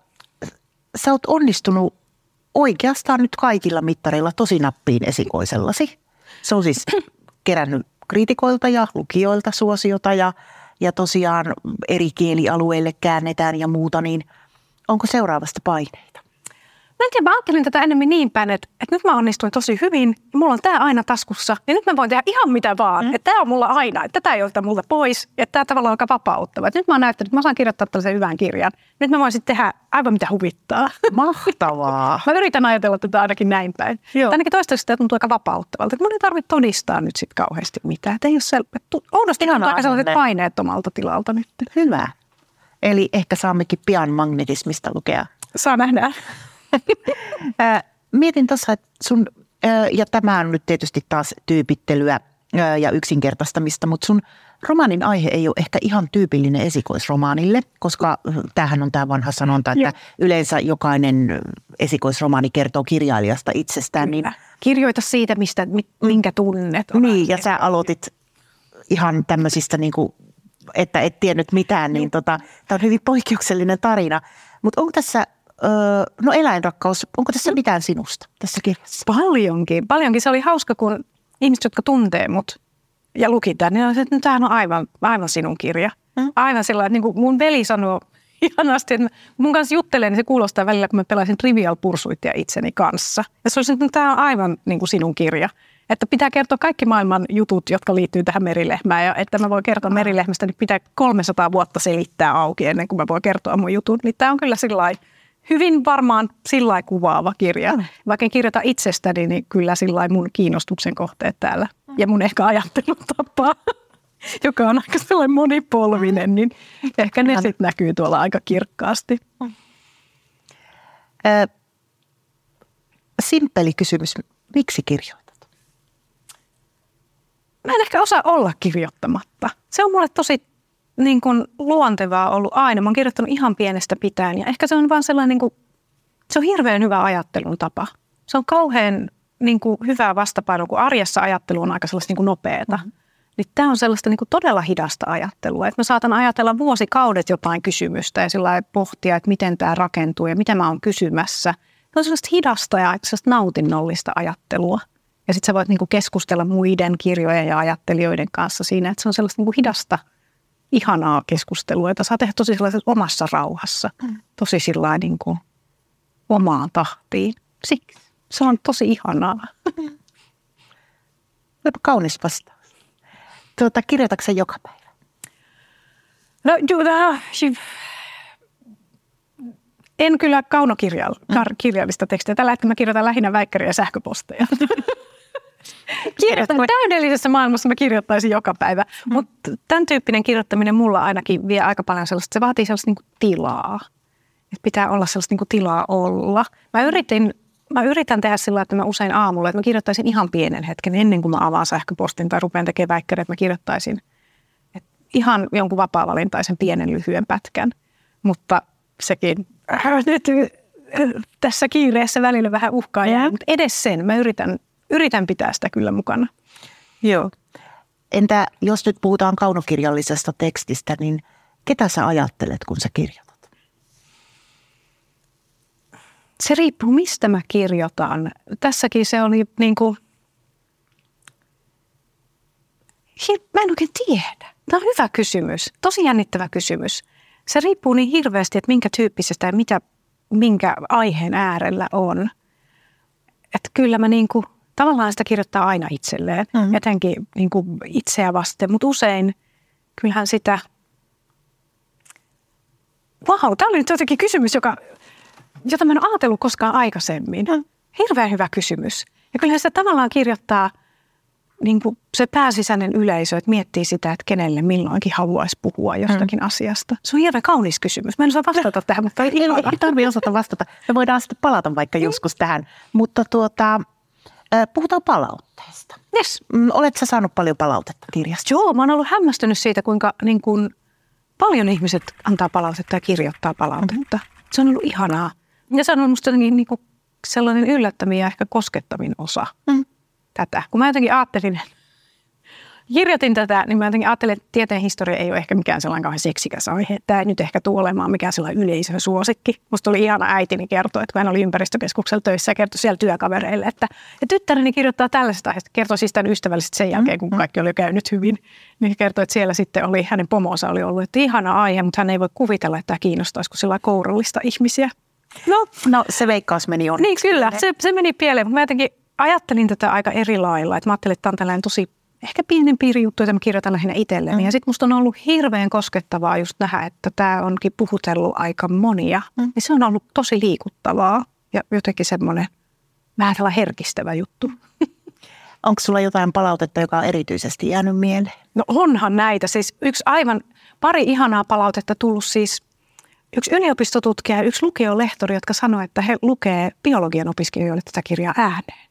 sä oot onnistunut oikeastaan nyt kaikilla mittareilla tosi nappiin esikoisellasi. Se on siis kerännyt kriitikoilta ja lukijoilta suosiota ja, ja tosiaan eri kielialueille käännetään ja muuta, niin onko seuraavasta paineita? Mä en tiedä, mä ajattelin tätä enemmän niin päin, että, että nyt mä onnistuin tosi hyvin ja mulla on tämä aina taskussa. Ja nyt mä voin tehdä ihan mitä vaan. Mm. Että tämä on mulla aina, että tätä ei oteta multa pois. Että tämä tavallaan on aika vapauttava. Että nyt mä oon näyttänyt, että mä saan kirjoittaa tällaisen hyvän kirjan. Nyt mä voin sitten tehdä aivan mitä huvittaa. Mahtavaa! *laughs* Mä yritän ajatella tätä ainakin näin päin. Joo. Ainakin toistaiseksi tämä tuntuu aika vapauttavalta. Että mun ei tarvitse todistaa nyt sitten kauheasti mitään. Että ei ole sel... Oudosti aika sellaiset paineettomalta tilalta nyt. Hyvä. Eli ehkä saammekin pian magnetismista lukea. Saa nähdä. *laughs* Mietin tuossa, että sun, ja tämä on nyt tietysti taas tyypittelyä ja yksinkertaistamista, mutta sun romaanin aihe ei ole ehkä ihan tyypillinen esikoisromaanille, koska tämähän on tämä vanha sanonta, että Joo. yleensä jokainen esikoisromaani kertoo kirjailijasta itsestään. Niin, Kirjoita siitä, mistä, mi- minkä tunnet. niin, ja sä aloitit ihan tämmöisistä, niin kuin, että et tiennyt mitään, niin tota, tämä on hyvin poikkeuksellinen tarina. Mutta onko tässä, öö, no eläinrakkaus, onko tässä mitään sinusta tässä kirjassa? Paljonkin. Paljonkin. Se oli hauska, kun ihmiset, jotka tuntee mut ja luki tämän, niin se, että no, tämähän on aivan, aivan sinun kirja. Mm. Aivan sillä että niin kuin mun veli sanoo *laughs* ihanasti, että mun kanssa juttelee, niin se kuulostaa välillä, kun mä pelasin Trivial Pursuitia itseni kanssa. Ja se oli se, että no, tämä on aivan niin kuin sinun kirja. Että pitää kertoa kaikki maailman jutut, jotka liittyy tähän merilehmään. Ja että mä voin kertoa merilehmästä, niin pitää 300 vuotta selittää auki ennen kuin mä voin kertoa mun jutun. Niin tämä on kyllä sillä lailla hyvin varmaan sillä kuvaava kirja. Vaikka en kirjoita itsestäni, niin kyllä sillä mun kiinnostuksen kohteet täällä. Ja mun ehkä ajattelutapa, *laughs* joka on aika sellainen monipolvinen, niin ehkä ne sitten näkyy tuolla aika kirkkaasti. Ö, simppeli kysymys, miksi kirjoitat? Mä en ehkä osaa olla kirjoittamatta. Se on mulle tosi niin kuin, luontevaa ollut aina. Mä oon kirjoittanut ihan pienestä pitäen ja ehkä se on vaan sellainen, niin kuin, se on hirveän hyvä ajattelun tapa. Se on kauhean niin kuin, hyvää vastapainoa, kun arjessa ajattelu on aika sellaista niin kuin nopeata. Mm-hmm. Niin tämä on sellaista niin kuin todella hidasta ajattelua. Että mä saatan ajatella vuosikaudet jotain kysymystä ja sillä pohtia, että miten tämä rakentuu ja mitä mä oon kysymässä. Se on sellaista hidasta ja sellaista nautinnollista ajattelua. Ja sitten sä voit niinku keskustella muiden kirjojen ja ajattelijoiden kanssa siinä, että se on sellaista niinku hidasta, ihanaa keskustelua, jota saa tehdä tosi sellaisessa omassa rauhassa. Tosi sillä niinku omaan tahtiin. Siksi se on tosi ihanaa. Olipa kaunis vastaus. Tuota, kirjoitatko joka päivä? No, ju, ju- en kyllä kaunokirjallista tekstiä. Tällä hetkellä mä kirjoitan lähinnä väikkäriä ja sähköposteja. *laughs* Kirjoitan täydellisessä maailmassa mä kirjoittaisin joka päivä, mutta tämän tyyppinen kirjoittaminen mulla ainakin vie aika paljon sellaista, se vaatii sellaista niin tilaa. Että pitää olla sellaista niin tilaa olla. Mä yritin, mä yritän tehdä sillä, että mä usein aamulla, että mä kirjoittaisin ihan pienen hetken ennen kuin mä avaan sähköpostin tai rupean tekemään väikkäriä, että mä kirjoittaisin että ihan jonkun vapaa-valintaisen pienen lyhyen pätkän. Mutta sekin äh, nyt äh, tässä kiireessä välillä vähän uhkaa jää, mutta edes sen mä yritän, yritän pitää sitä kyllä mukana. Joo. Entä jos nyt puhutaan kaunokirjallisesta tekstistä, niin ketä sä ajattelet, kun sä kirjoitat? Se riippuu, mistä mä kirjoitan. Tässäkin se oli niin kuin... Mä en oikein tiedä. Tämä on hyvä kysymys. Tosi jännittävä kysymys. Se riippuu niin hirveästi, että minkä tyyppisestä ja mitä, minkä aiheen äärellä on. Että kyllä mä niin kuin, tavallaan sitä kirjoittaa aina itselleen, Mm. mm. etenkin niin kuin itseä vasten, mutta usein kyllähän sitä... Vau, tämä oli nyt jotenkin kysymys, joka, jota mä en ole ajatellut koskaan aikaisemmin. Mm. Hirveän hyvä kysymys. Ja kyllähän sitä tavallaan kirjoittaa niin kuin se pääsisäinen yleisö, että miettii sitä, että kenelle milloinkin haluaisi puhua jostakin mm. asiasta. Se on hirveän kaunis kysymys. Mä en osaa vastata tähän, mutta *laughs* Ei, ei tarvitse osata vastata. Me voidaan sitten palata vaikka joskus tähän. Mutta tuota, puhutaan palautteesta. yes. Mm, Oletko sä saanut paljon palautetta kirjasta? Joo, mä oon ollut hämmästynyt siitä, kuinka niin kuin, paljon ihmiset antaa palautetta ja kirjoittaa palautetta. Se on ollut ihanaa. Ja se on ollut musta jotenkin niin kuin sellainen yllättävin ja ehkä koskettavin osa mm. tätä. Kun mä jotenkin ajattelin, kirjoitin tätä, niin mä jotenkin ajattelin, että tieteen historia ei ole ehkä mikään sellainen kauhean seksikäs aihe. Tämä ei nyt ehkä tule olemaan mikään sellainen yleisön suosikki. Musta oli ihana äitini kertoa, että kun hän oli ympäristökeskuksella töissä ja kertoi siellä työkavereille, että, että tyttäreni kirjoittaa tällaista aiheesta. Kertoi siis tämän ystävällisesti sen jälkeen, kun mm-hmm. kaikki oli käynyt hyvin. Niin kertoi, että siellä sitten oli, hänen pomonsa oli ollut, että ihana aihe, mutta hän ei voi kuvitella, että tämä kiinnostaisi, kun sillä kourallista ihmisiä. No, no se veikkaus meni on. Niin kyllä, se, se meni pieleen, mutta mä jotenkin ajattelin tätä aika eri lailla. Että mä ajattelin, että tämä on tällainen tosi ehkä pienen piiri juttu, jota mä kirjoitan lähinnä itselleni. Mm. Ja sitten musta on ollut hirveän koskettavaa just nähdä, että tämä onkin puhutellut aika monia. Mm. Ja se on ollut tosi liikuttavaa ja jotenkin semmoinen vähän herkistävä juttu. *laughs* Onko sulla jotain palautetta, joka on erityisesti jäänyt mieleen? No onhan näitä. Siis yksi aivan pari ihanaa palautetta tullut siis yksi yliopistotutkija ja yksi lukiolehtori, jotka sanoi, että he lukee biologian opiskelijoille tätä kirjaa ääneen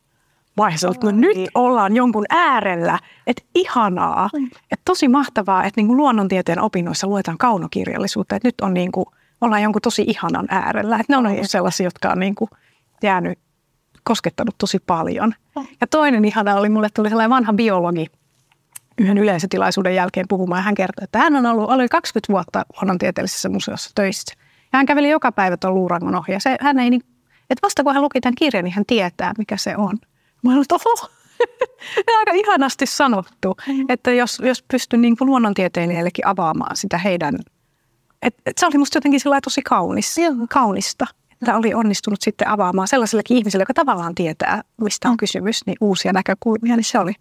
vaiheessa, että no nyt ollaan jonkun äärellä, että ihanaa, että tosi mahtavaa, että niin kuin luonnontieteen opinnoissa luetaan kaunokirjallisuutta, että nyt on niin kuin, ollaan jonkun tosi ihanan äärellä, että ne on ollut sellaisia, jotka on niin kuin jäänyt, koskettanut tosi paljon. Ja toinen ihana oli, mulle tuli sellainen vanha biologi, yhden yleisötilaisuuden jälkeen puhumaan. Hän kertoi, että hän on ollut, oli 20 vuotta luonnontieteellisessä museossa töissä. Ja hän käveli joka päivä tuon luurangon ohi. Ja se, hän ei niin, että vasta kun hän luki tämän kirjan, niin hän tietää, mikä se on. Mä olin, että oho, aika ihanasti sanottu, mm. että jos, jos pystyn niin kuin luonnontieteilijällekin avaamaan sitä heidän, että et se oli musta jotenkin tosi kaunis, kaunista, että oli onnistunut sitten avaamaan sellaisellekin ihmiselle, joka tavallaan tietää, mistä on mm. kysymys, niin uusia näkökulmia, niin se oli,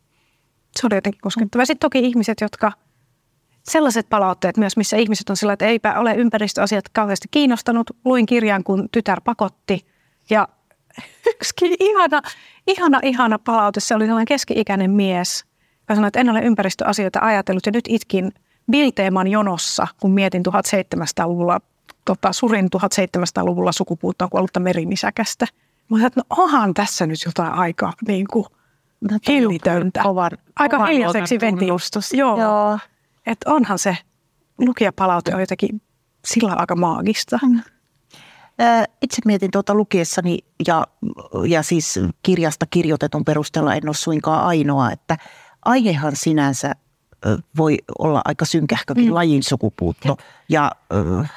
se oli jotenkin koskettava. Sitten toki ihmiset, jotka, sellaiset palautteet myös, missä ihmiset on sillä, että eipä ole ympäristöasiat kauheasti kiinnostanut. Luin kirjan, kun tytär pakotti ja yksikin ihana, ihana, ihana palaute. Se oli sellainen keski-ikäinen mies, joka sanoi, että en ole ympäristöasioita ajatellut ja nyt itkin Bilteeman jonossa, kun mietin 1700-luvulla, tota, surin 1700-luvulla sukupuuttoon kuollutta merinisäkästä. Mä sanoin, että no onhan tässä nyt jotain aika niin kuin, hillitöntä. Kovan, aika kovan hiljaiseksi veti. Joo. Joo. Että onhan se lukijapalaute on jotenkin sillä aika maagista. Mm. Itse mietin tuota lukiessani ja, ja siis kirjasta kirjoitetun perusteella en ole suinkaan ainoa, että aihehan sinänsä voi olla aika synkähkökin mm. lajin sukupuutto ja äh,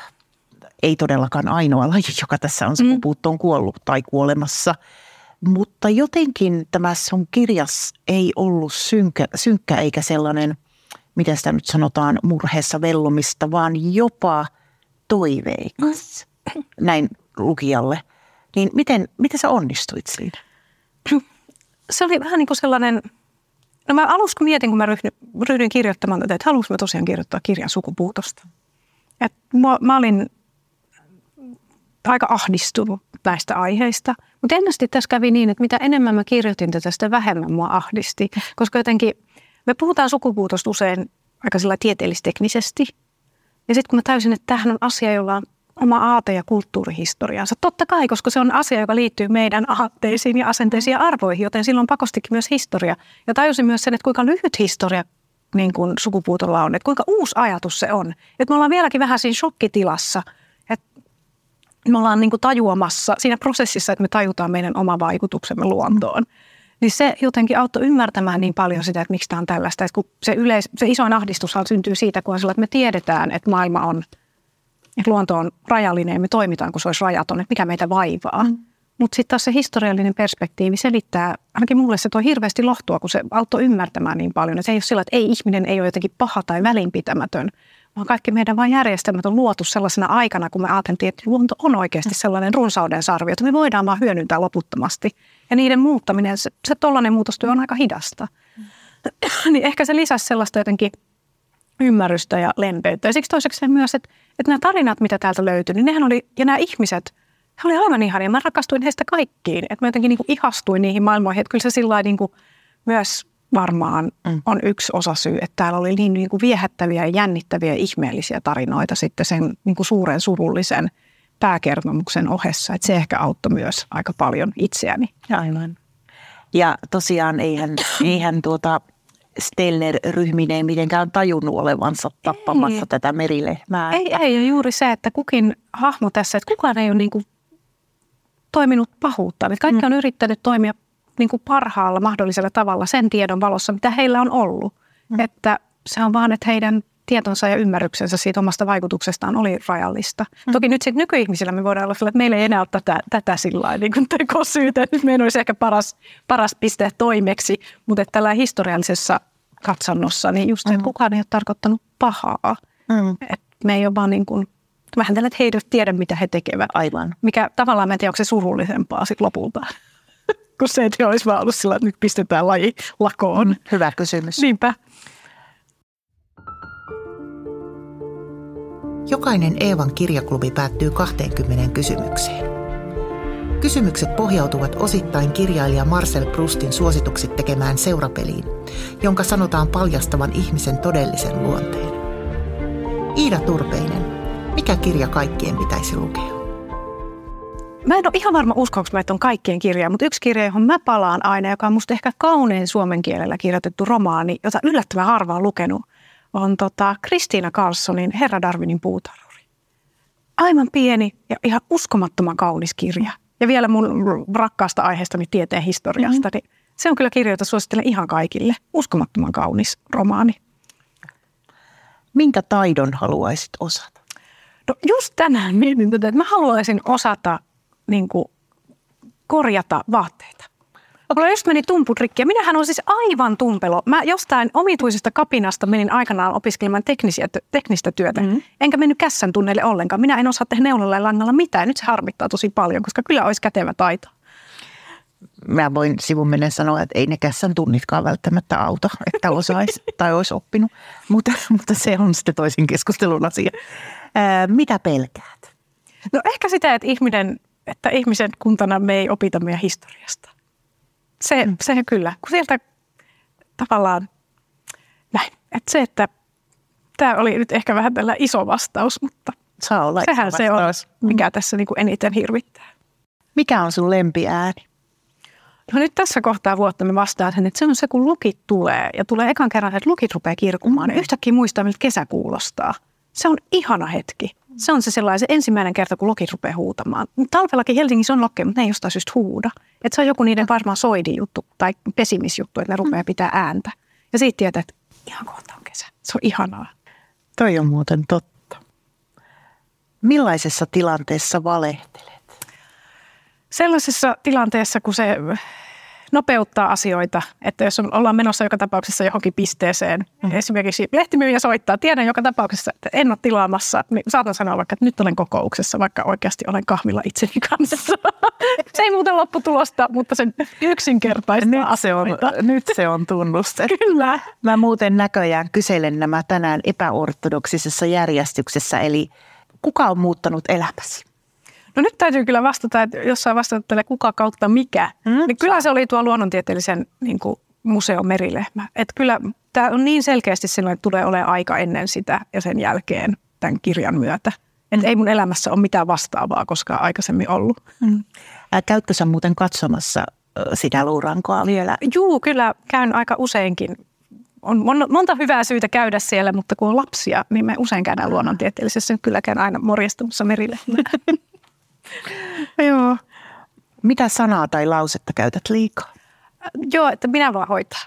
ei todellakaan ainoa *laughs* laji, joka tässä on mm. sukupuuttoon kuollut tai kuolemassa. Mutta jotenkin tämä sun kirjas ei ollut synkkä, synkkä eikä sellainen, miten sitä nyt sanotaan, murheessa vellumista, vaan jopa toiveikas. Mm näin lukijalle. Niin miten, miten sä onnistuit siinä? Se oli vähän niin kuin sellainen, no mä kun mietin, kun mä ryhdyin, ryhdyin kirjoittamaan tätä, että haluaisin mä tosiaan kirjoittaa kirjan sukupuutosta. Et mä, mä olin aika ahdistunut näistä aiheista. Mutta ennästi tässä kävi niin, että mitä enemmän mä kirjoitin tätä, sitä vähemmän mua ahdisti. Koska jotenkin me puhutaan sukupuutosta usein aika sillä tieteellisteknisesti. Ja sitten kun mä täysin, että tämähän on asia, jolla on oma aate- ja kulttuurihistoriansa. Totta kai, koska se on asia, joka liittyy meidän aatteisiin ja asenteisiin ja arvoihin, joten silloin pakostikin myös historia. Ja tajusin myös sen, että kuinka lyhyt historia niin kuin sukupuutolla on, että kuinka uusi ajatus se on. Että me ollaan vieläkin vähän siinä shokkitilassa, että me ollaan niin kuin tajuamassa siinä prosessissa, että me tajutaan meidän oma vaikutuksemme luontoon. Niin se jotenkin auttoi ymmärtämään niin paljon sitä, että miksi tämä on tällaista. Että kun se, yleis, se isoin ahdistushan syntyy siitä, kun on sillä, että me tiedetään, että maailma on – että luonto on rajallinen ja me toimitaan, kun se olisi rajaton, että mikä meitä vaivaa. Mm. Mutta sitten taas se historiallinen perspektiivi selittää, ainakin mulle se toi hirveästi lohtua, kun se auttoi ymmärtämään niin paljon. Että se ei ole sillä, että ei ihminen ei ole jotenkin paha tai välinpitämätön, vaan kaikki meidän vain järjestelmät on luotu sellaisena aikana, kun me ajateltiin, että luonto on oikeasti sellainen runsauden sarvi, että me voidaan vaan hyödyntää loputtomasti. Ja niiden muuttaminen, se, se tollainen muutostyö on aika hidasta. Mm. *clears throat* niin ehkä se lisäsi sellaista jotenkin ymmärrystä ja lempeyttä. Ja siksi toiseksi myös, että, että nämä tarinat, mitä täältä löytyi, niin nehän oli, ja nämä ihmiset, he oli aivan ihania. Mä rakastuin heistä kaikkiin. Että mä jotenkin niin kuin ihastuin niihin maailmoihin. Että kyllä se sillä niin kuin myös varmaan mm. on yksi osa syy, että täällä oli niin, niin kuin viehättäviä ja jännittäviä ja ihmeellisiä tarinoita sitten sen niin kuin suuren surullisen pääkertomuksen ohessa. Että se ehkä auttoi myös aika paljon itseäni. Aivan. Ja tosiaan eihän, eihän tuota, Stellner-ryhmineen mitenkään tajunnut olevansa tappamassa Ei. tätä merilehmää. Ei, ei, ja juuri se, että kukin hahmo tässä, että kukaan ei ole niin kuin toiminut pahuutta. Että kaikki on yrittänyt toimia niin kuin parhaalla mahdollisella tavalla sen tiedon valossa, mitä heillä on ollut. Mm. Että se on vaan, että heidän tietonsa ja ymmärryksensä siitä omasta vaikutuksestaan oli rajallista. Mm. Toki nyt sitten nykyihmisillä me voidaan olla sillä, että meillä ei enää ole tätä, tätä sillä niin kuin tekosyytä. Nyt meidän olisi ehkä paras, paras pistää toimeksi, mutta että tällä historiallisessa katsannossa, niin just se, että kukaan ei ole tarkoittanut pahaa. Mm. Et me ei ole vaan niin kuin, vähän tällä, että he eivät tiedä, mitä he tekevät. Aivan. Mikä tavallaan, mä en tiedä, onko se surullisempaa sit lopulta. *laughs* Kun se, että olisi vaan ollut sillä, että nyt pistetään laji lakoon. Hyvä kysymys. Niinpä. Jokainen Eevan kirjaklubi päättyy 20 kysymykseen. Kysymykset pohjautuvat osittain kirjailija Marcel Proustin suosituksi tekemään seurapeliin, jonka sanotaan paljastavan ihmisen todellisen luonteen. Iida Turpeinen, mikä kirja kaikkien pitäisi lukea? Mä en ole ihan varma, uskoinko mä, että on kaikkien kirja, mutta yksi kirja, johon mä palaan aina, joka on musta ehkä kaunein suomen kielellä kirjoitettu romaani, jota yllättävän harva on lukenut, on tota Kristiina Carlsonin Herra Darwinin puutarhuri. Aivan pieni ja ihan uskomattoman kaunis kirja. Ja vielä mun rakkaasta aiheestani tieteen historiasta, mm-hmm. niin se on kyllä kirja, jota suosittelen ihan kaikille. Uskomattoman kaunis romaani. Minkä taidon haluaisit osata? No just tänään mietin tätä, että mä haluaisin osata niin kuin, korjata vaatteita. Mulla just meni tumput rikki ja minähän on siis aivan tumpelo. Mä jostain omituisesta kapinasta menin aikanaan opiskelemaan teknisiä, teknistä työtä. Mm-hmm. Enkä mennyt kässän tunneille ollenkaan. Minä en osaa tehdä neulalla ja langalla mitään. Nyt se harmittaa tosi paljon, koska kyllä olisi kätevä taito. Mä voin sivun mennä sanoa, että ei ne kässän tunnitkaan välttämättä auta, että osaisi *laughs* tai olisi oppinut. Mutta, mutta se on sitten toisin keskustelun asia. Ää, mitä pelkäät? No ehkä sitä, että ihminen, että ihmisen kuntana me ei opita meidän historiasta. Se, mm. se kyllä, kun sieltä tavallaan näin. Että se, että tämä oli nyt ehkä vähän tällä iso vastaus, mutta Saa olla sehän se on, vastaus. mikä tässä niin kuin eniten hirvittää. Mikä on sun lempiääni? No nyt tässä kohtaa vuotta me vastaan, että se on se, kun lukit tulee ja tulee ekan kerran, että lukit rupeaa kirkumaan. Mm. Yhtäkkiä muistaa, miltä kesä kuulostaa. Se on ihana hetki. Se on se sellainen se ensimmäinen kerta, kun lokit rupeaa huutamaan. Talvellakin Helsingissä on lokkeja, mutta ne ei jostain syystä huuda. Että se on joku niiden varmaan soidijuttu tai pesimisjuttu, että ne rupeaa pitää ääntä. Ja siitä tietää, että ihan kohta on kesä. Se on ihanaa. Toi on muuten totta. Millaisessa tilanteessa valehtelet? Sellaisessa tilanteessa, kun se nopeuttaa asioita, että jos ollaan menossa joka tapauksessa johonkin pisteeseen, mm. esimerkiksi lehtimyyjä soittaa, tiedän joka tapauksessa, että en ole tilaamassa, niin saatan sanoa vaikka, että nyt olen kokouksessa, vaikka oikeasti olen kahvilla itseni kanssa. *laughs* se ei muuten lopputulosta, mutta sen yksinkertaista nyt se on, nyt se on tunnustettu. Kyllä. Mä muuten näköjään kyselen nämä tänään epäortodoksisessa järjestyksessä, eli kuka on muuttanut elämäsi? No nyt täytyy kyllä vastata, että jos saa vastata tälle kuka kautta mikä, mm, niin kyllä se oli tuo luonnontieteellisen niin kuin, museon merilehmä. Että kyllä tämä on niin selkeästi sellainen, että tulee olemaan aika ennen sitä ja sen jälkeen tämän kirjan myötä. Että mm. ei mun elämässä ole mitään vastaavaa koskaan aikaisemmin ollut. Mm. Ää, käytkö sä muuten katsomassa sitä luurankoa vielä? Juu, kyllä käyn aika useinkin. On monta hyvää syytä käydä siellä, mutta kun on lapsia, niin me usein käydään luonnontieteellisessä. Kyllä käyn aina morjestamassa merilehmää. *laughs* *laughs* Joo. Mitä sanaa tai lausetta käytät liikaa? Joo, että minä vaan hoitaa.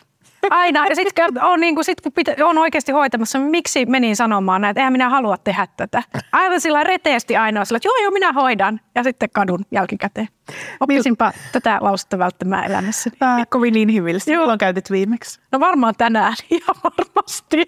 Aina. Ja sitten on, niin sit, kun pitä, on oikeasti hoitamassa, miksi menin sanomaan näin, että eihän minä halua tehdä tätä. Aivan sillä reteesti ainoa sillä, että joo, joo, minä hoidan. Ja sitten kadun jälkikäteen. Oppisinpa tätä lausetta välttämään elämässäni. Tämä kovin inhimillistä. Milloin käytit viimeksi? No varmaan tänään *laughs* ihan varmasti.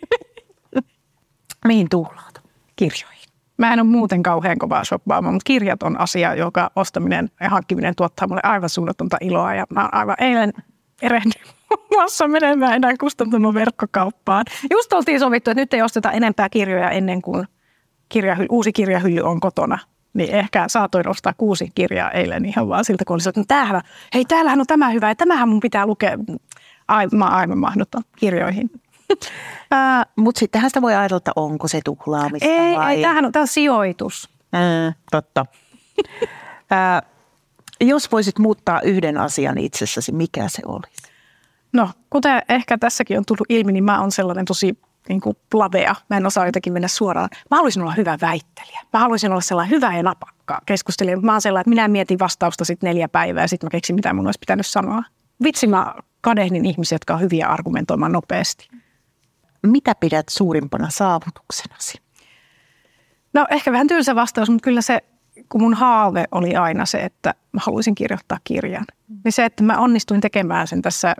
Mihin tuhlaat? Kirjoihin. Mä en ole muuten kauhean kovaa shoppaamaan, mutta kirjat on asia, joka ostaminen ja hankkiminen tuottaa mulle aivan suunnatonta iloa. Ja mä aivan eilen erehdy *laughs* muassa menemään enää kustantamon verkkokauppaan. Just oltiin sovittu, että nyt ei osteta enempää kirjoja ennen kuin kirjahylly, uusi kirjahylly on kotona. Niin ehkä saatoin ostaa kuusi kirjaa eilen ihan vaan siltä, kun oli että tämähän, hei täällähän on tämä hyvä ja tämähän mun pitää lukea. Aivan, mä aivan mahdoton kirjoihin. *laughs* Mutta sittenhän sitä voi ajatella, että onko se tuhlaamista ei, vai... Ei, tämähän on, tämä on sijoitus. Äh, totta. *laughs* äh, jos voisit muuttaa yhden asian itsessäsi, mikä se olisi? No, kuten ehkä tässäkin on tullut ilmi, niin mä oon sellainen tosi niin kuin lavea. Mä en osaa jotenkin mennä suoraan. Mä haluaisin olla hyvä väittelijä. Mä haluaisin olla sellainen hyvä ja napakka keskustelija. Mä oon sellainen, että minä mietin vastausta sitten neljä päivää ja sitten mä keksin, mitä mun olisi pitänyt sanoa. Vitsi, mä kadehdin ihmisiä, jotka on hyviä argumentoimaan nopeasti. Mitä pidät suurimpana saavutuksenasi? No ehkä vähän tylsä vastaus, mutta kyllä se, kun mun haave oli aina se, että mä haluaisin kirjoittaa kirjan. Niin se, että mä onnistuin tekemään sen tässä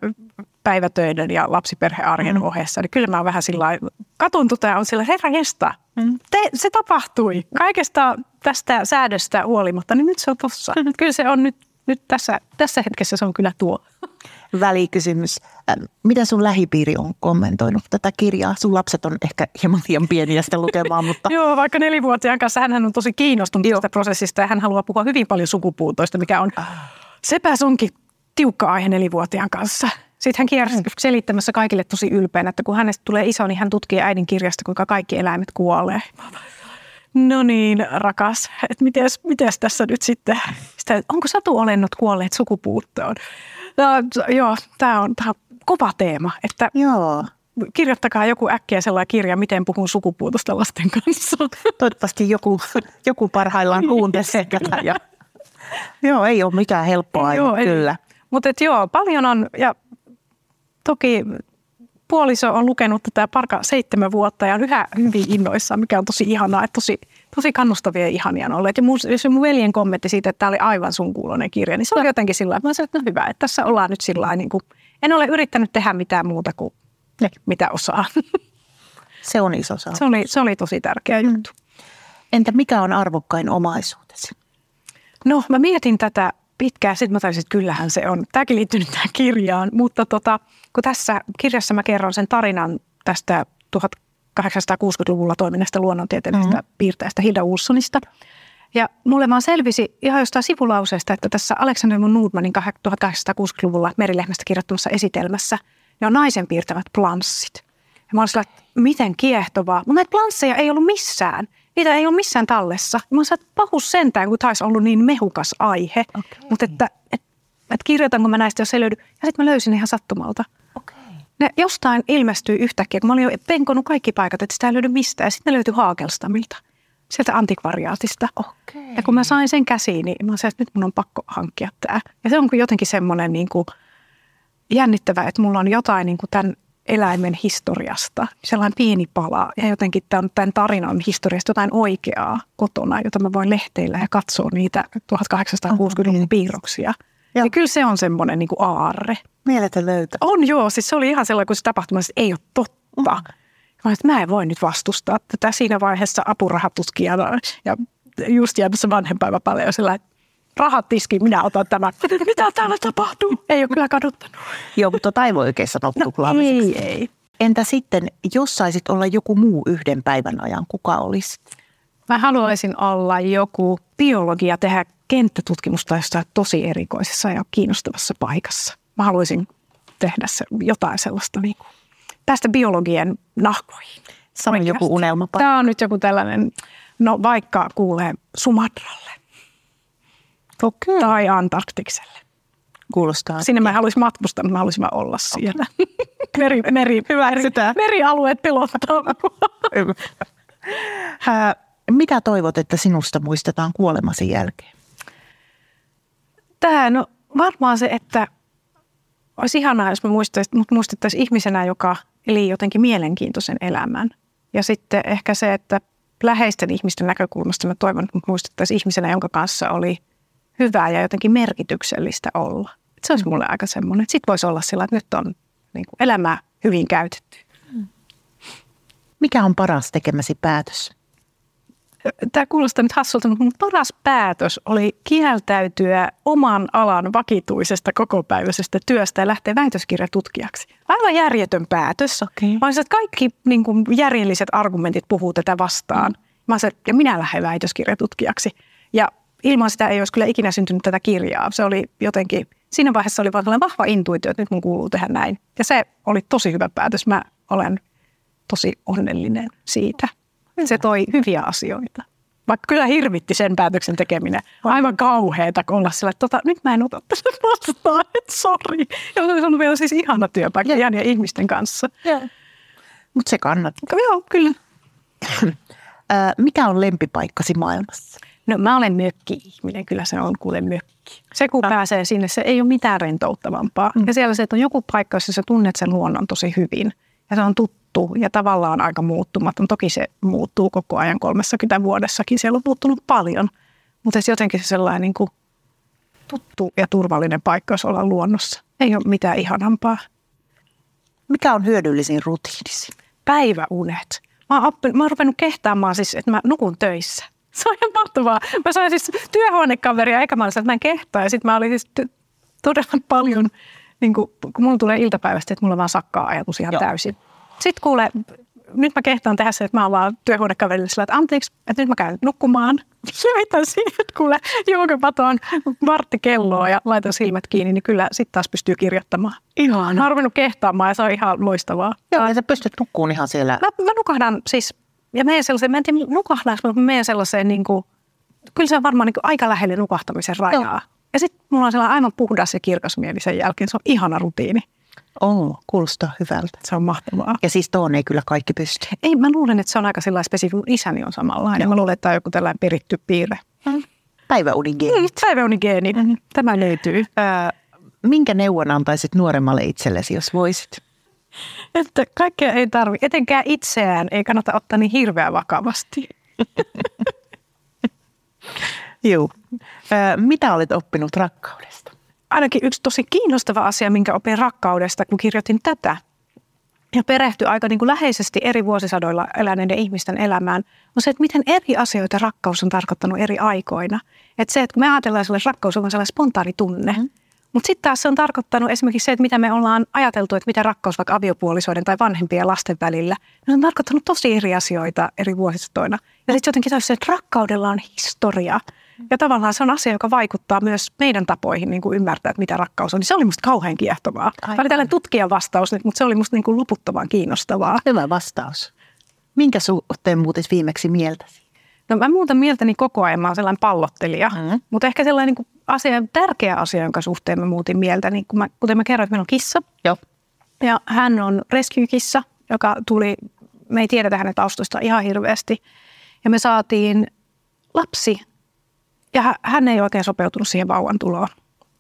päivätöiden ja lapsiperhearjen mm. ohessa, niin kyllä mä vähän sillä katun tuota ja on sillä, herra jesta, mm. te, se tapahtui. Kaikesta tästä säädöstä huolimatta, niin nyt se on tossa. Mm. Kyllä se on nyt, nyt tässä, tässä hetkessä se on kyllä tuo. Välikysymys. Mitä sun lähipiiri on kommentoinut tätä kirjaa? Sun lapset on ehkä hieman liian pieniä sitä lukemaan, mutta... *laughs* Joo, vaikka nelivuotiaan kanssa hän on tosi kiinnostunut Joo. tästä prosessista ja hän haluaa puhua hyvin paljon sukupuutoista, mikä on... Sepäs onkin tiukka aihe nelivuotiaan kanssa. Sitten hän kiersi mm. selittämässä kaikille tosi ylpeänä, että kun hänestä tulee iso, niin hän tutkii äidin kirjasta, kuinka kaikki eläimet kuolee. No niin, rakas, että mites, mites tässä nyt sitten, sitä, onko satuolennot kuolleet sukupuuttoon? No, joo, tämä on, tää on kova teema, että joo. kirjoittakaa joku äkkiä sellainen kirja, miten puhun sukupuutosta lasten kanssa. Toivottavasti joku, joku parhaillaan kuuntelee tätä. Ja, joo, ei ole mikään helppoa, joo, kyllä. Mutta joo, paljon on, ja toki puoliso on lukenut tätä parka seitsemän vuotta ja on yhä hyvin innoissaan, mikä on tosi ihanaa, että tosi, tosi kannustavia ja ihania on olleet. Ja mun, jos mun veljen kommentti siitä, että tämä oli aivan sun kuulonen kirja, niin se oli jotenkin sillä sanoin, että no hyvä, että tässä ollaan nyt sillä niin kuin, en ole yrittänyt tehdä mitään muuta kuin ne, mitä osaa. *laughs* Se on iso Se oli, se oli tosi tärkeä mm. juttu. Entä mikä on arvokkain omaisuutesi? No mä mietin tätä pitkään. Sitten mä taisin, että kyllähän se on. Tämäkin liittyy nyt tähän kirjaan, mutta tota, kun tässä kirjassa mä kerron sen tarinan tästä 1860-luvulla toiminnasta luonnontieteellisestä mm-hmm. piirteestä Hilda Ulssonista. Ja mulle vaan selvisi ihan jostain sivulauseesta, että tässä Alexander von Nordmanin 1860-luvulla merilehmästä kirjoittamassa esitelmässä ne on naisen piirtämät planssit. Ja mä olin sillä, että miten kiehtovaa. Mutta näitä plansseja ei ollut missään. Niitä ei ole missään tallessa. Mä sanoin, että pahus sentään, kun taisi ollut niin mehukas aihe. Okay. Mutta että, että, että kirjoitanko mä näistä, jos ei löydy. Ja sitten mä löysin ihan sattumalta. Ne jostain ilmestyi yhtäkkiä, kun mä olin jo penkonut kaikki paikat, että sitä ei löydy mistään. Ja sitten ne löytyi Haakelstamilta, sieltä antikvariaatista. Okay. Ja kun mä sain sen käsiin, niin mä sanoin, että nyt mun on pakko hankkia tämä. Ja se on jotenkin semmoinen niin kuin jännittävä, että mulla on jotain niin kuin tämän eläimen historiasta, sellainen pieni pala ja jotenkin tämän, tämän tarinan historiasta jotain oikeaa kotona, jota mä voin lehteillä ja katsoa niitä 1860-luvun piirroksia. Ja. ja kyllä se on semmoinen niin kuin aarre. Mieletön löytö. On joo, siis se oli ihan sellainen, kun se tapahtuma että ei ole totta. Mm. Mä, että mä en voi nyt vastustaa tätä siinä vaiheessa apurahatutkijana ja just jäämässä vanhempaivapäälle jo sellainen, rahat tiski, minä otan tämän. *laughs* Mitä täällä tapahtuu? Ei ole kyllä kaduttanut. Joo, mutta tota ei voi oikein sanoa no, ei, ei. Entä sitten, jos saisit olla joku muu yhden päivän ajan, kuka olisi? Mä haluaisin olla joku biologia, tehdä kenttätutkimusta jostain tosi erikoisessa ja kiinnostavassa paikassa. Mä haluaisin tehdä se, jotain sellaista, niin kuin, päästä biologien nahkoihin. Sama joku unelma. Tämä on nyt joku tällainen, no vaikka kuulee Sumatralle Okay. Tai Antarktikselle. Kuulostaa. Sinne mä haluaisin matkustaa, mutta mä haluaisin vaan olla siellä. *laughs* meri, meri, *laughs* meri, merialueet pelottaa Mitä toivot, että sinusta muistetaan kuolemasi jälkeen? Tämä, no varmaan se, että olisi ihanaa, jos me muistettaisiin ihmisenä, joka eli jotenkin mielenkiintoisen elämän. Ja sitten ehkä se, että läheisten ihmisten näkökulmasta mä toivon, että muistettaisiin ihmisenä, jonka kanssa oli – hyvää ja jotenkin merkityksellistä olla. Se olisi mulle aika semmoinen, sitten voisi olla sillä, että nyt on niin kuin elämää hyvin käytetty. Mikä on paras tekemäsi päätös? Tämä kuulostaa nyt hassulta, mutta mun paras päätös oli kieltäytyä oman alan vakituisesta kokopäiväisestä työstä ja lähteä väitöskirjatutkijaksi. Aivan järjetön päätös. Okay. Mä olisin, että kaikki niin kuin järjelliset argumentit puhuu tätä vastaan. Mä olisin, ja minä lähden väitöskirjatutkijaksi. Ja ilman sitä ei olisi kyllä ikinä syntynyt tätä kirjaa. Se oli jotenkin, siinä vaiheessa oli vaan vahva intuitio, että nyt mun kuuluu tehdä näin. Ja se oli tosi hyvä päätös. Mä olen tosi onnellinen siitä. Se toi hyviä asioita. Vaikka kyllä hirvitti sen päätöksen tekeminen. Aivan kauheeta olla sillä, että tota, nyt mä en ota tästä vastaan, että sori. Ja se on vielä siis ihana työpaikka ja ihmisten kanssa. Mutta se kannattaa. Joo, kyllä. *clears throat* Mikä on lempipaikkasi maailmassa? No mä olen mökki-ihminen, kyllä se on kuule mökki. Se kun pääsee sinne, se ei ole mitään rentouttavampaa. Mm. Ja siellä se, että on joku paikka, jossa sä tunnet sen luonnon tosi hyvin. Ja se on tuttu ja tavallaan aika muuttumaton. Toki se muuttuu koko ajan 30 vuodessakin. Siellä on muuttunut paljon. Mutta se jotenkin se sellainen niin kuin tuttu ja turvallinen paikka, jos ollaan luonnossa. Ei ole mitään ihanampaa. Mikä on hyödyllisin rutiinisi? Päiväunet. Mä oon, oppin, mä oon ruvennut kehtaamaan siis, että mä nukun töissä. *laughs* Se on ihan mahtavaa. Mä sain siis työhuonekaveria, eikä mä olin, että mä en kehtaa. Ja sitten mä olin siis todella paljon, niin kun, kun mulla tulee iltapäivästä, että mulla vaan sakkaa ajatus ihan Joo. täysin. Sitten kuule, nyt mä kehtaan tehdä se, että mä oon vaan työhuonekaverille sillä, että anteeksi, että nyt mä käyn nukkumaan. *laughs* Laitan siihen, kuule, juokapatoon vartti kelloa ja laitan silmät kiinni, niin kyllä sitten taas pystyy kirjoittamaan. Ihan. Mä oon kehtaamaan ja se on ihan loistavaa. Joo, ja sä pystyt nukkuun ihan siellä. Mä, mä nukahdan siis ja meidän sellaiseen, mä en tiedä nukahdaanko, mutta meidän sellaiseen niin kuin, kyllä se on varmaan niin kuin aika lähelle nukahtamisen rajaa. Joo. Ja sitten mulla on sellainen aivan puhdas ja kirkas mieli sen jälkeen. Se on ihana rutiini. On, kuulostaa hyvältä. Se on mahtavaa. Ja siis tuon ei kyllä kaikki pysty. Ei, mä luulen, että se on aika sellainen spesifi. isäni on samanlainen. Joo. Mä luulen, että tämä on joku tällainen peritty piirre. Mm. Päiväunigeeni. Mm, päiväunigeeni. Mm. Tämä löytyy. Äh, minkä neuvon antaisit nuoremmalle itsellesi, jos voisit? Että kaikkea ei tarvi, etenkään itseään ei kannata ottaa niin hirveän vakavasti. *laughs* Joo. Mitä olet oppinut rakkaudesta? Ainakin yksi tosi kiinnostava asia, minkä opin rakkaudesta, kun kirjoitin tätä, ja perehtyi aika niin kuin läheisesti eri vuosisadoilla eläneiden ihmisten elämään, on se, että miten eri asioita rakkaus on tarkoittanut eri aikoina. Että se, että kun me ajatellaan, että rakkaus on sellainen spontaani tunne, mm. Mutta sitten taas se on tarkoittanut esimerkiksi se, että mitä me ollaan ajateltu, että mitä rakkaus vaikka aviopuolisoiden tai vanhempien lasten välillä. Ne on tarkoittanut tosi eri asioita eri vuosistoina. Ja sitten jotenkin se, että rakkaudella on historia. Ja tavallaan se on asia, joka vaikuttaa myös meidän tapoihin niin kuin ymmärtää, että mitä rakkaus on. Niin se oli musta kauhean kiehtovaa. Tämä oli tällainen tutkijan vastaus, mutta se oli musta niin kuin loputtoman kiinnostavaa. Hyvä vastaus. Minkä suhteen muutis viimeksi mieltäsi? No mä muutan mieltäni koko ajan, mä oon sellainen pallottelija, mm. mutta ehkä sellainen niin asia, tärkeä asia, jonka suhteen mä muutin mieltä, niin kun mä, kuten mä kerroin, että meillä on kissa. Joo. Ja hän on rescue-kissa, joka tuli, me ei tiedetä hänen taustoista ihan hirveästi. Ja me saatiin lapsi, ja hän ei oikein sopeutunut siihen vauvan tuloon.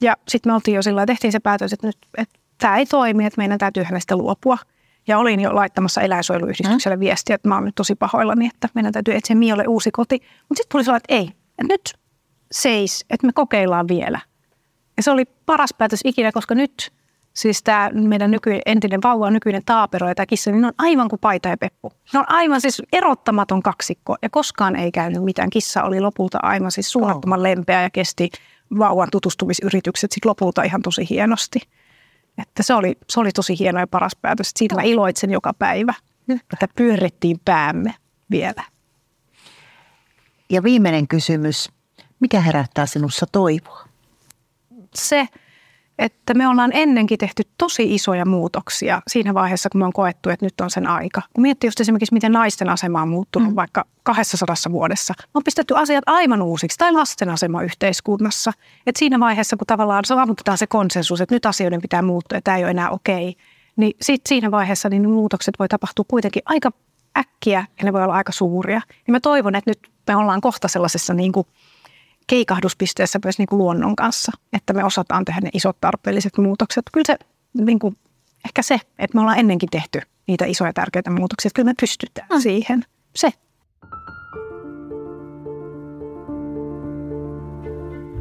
Ja sitten me oltiin jo sillä tehtiin se päätös, että nyt että tämä ei toimi, että meidän täytyy hänestä luopua. Ja olin jo laittamassa eläinsuojeluyhdistykselle mm. viestiä, että mä oon nyt tosi pahoillani, että meidän täytyy etsiä Miolle uusi koti. Mutta sitten tuli sellainen, että ei, että nyt seis, että me kokeillaan vielä. Ja se oli paras päätös ikinä, koska nyt siis tämä meidän nyky, entinen vauva, nykyinen taapero ja tämä kissa, niin ne on aivan kuin paita ja peppu. Ne on aivan siis erottamaton kaksikko ja koskaan ei käynyt mitään. Kissa oli lopulta aivan siis suunnattoman oh. lempeä ja kesti vauvan tutustumisyritykset sitten lopulta ihan tosi hienosti. Että se oli, se oli tosi hieno ja paras päätös. Siitä mä iloitsen joka päivä, että pyörrettiin päämme vielä. Ja viimeinen kysymys. Mikä herättää sinussa toivoa? Se, että me ollaan ennenkin tehty tosi isoja muutoksia siinä vaiheessa, kun me on koettu, että nyt on sen aika. Kun miettii just esimerkiksi, miten naisten asema on muuttunut mm. vaikka 200 vuodessa. Me on pistetty asiat aivan uusiksi, tai lasten asema yhteiskunnassa. Et siinä vaiheessa, kun tavallaan saavutetaan se konsensus, että nyt asioiden pitää muuttua ja tämä ei ole enää okei, niin sit siinä vaiheessa niin muutokset voi tapahtua kuitenkin aika äkkiä ja ne voi olla aika suuria. Ja mä toivon, että nyt me ollaan kohta sellaisessa niin kuin – keikahduspisteessä myös niin kuin luonnon kanssa, että me osataan tehdä ne isot tarpeelliset muutokset. Kyllä se, niin kuin, ehkä se, että me ollaan ennenkin tehty niitä isoja tärkeitä muutoksia, että kyllä me pystytään mm. siihen. Se.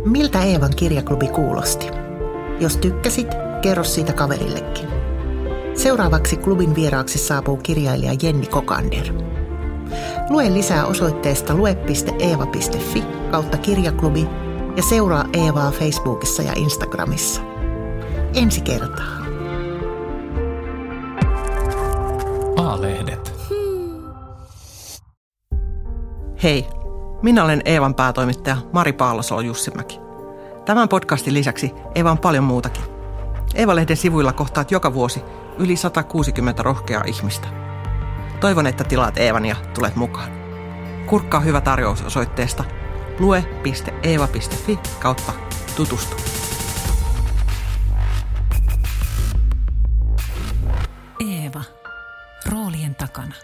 Miltä Eevan kirjaklubi kuulosti? Jos tykkäsit, kerro siitä kaverillekin. Seuraavaksi klubin vieraaksi saapuu kirjailija Jenni Kokander. Lue lisää osoitteesta lue.eeva.fi kautta kirjaklubi ja seuraa Eevaa Facebookissa ja Instagramissa. Ensi kertaa. A-lehdet. Hei, minä olen Eevan päätoimittaja Mari Paalosolo Jussimäki. Tämän podcastin lisäksi Eeva on paljon muutakin. Eeva-lehden sivuilla kohtaat joka vuosi yli 160 rohkeaa ihmistä. Toivon, että tilaat Eevan ja tulet mukaan. kurkkaa hyvä tarjous osoitteesta lue.eeva.fi kautta tutustu. Eeva. Roolien takana.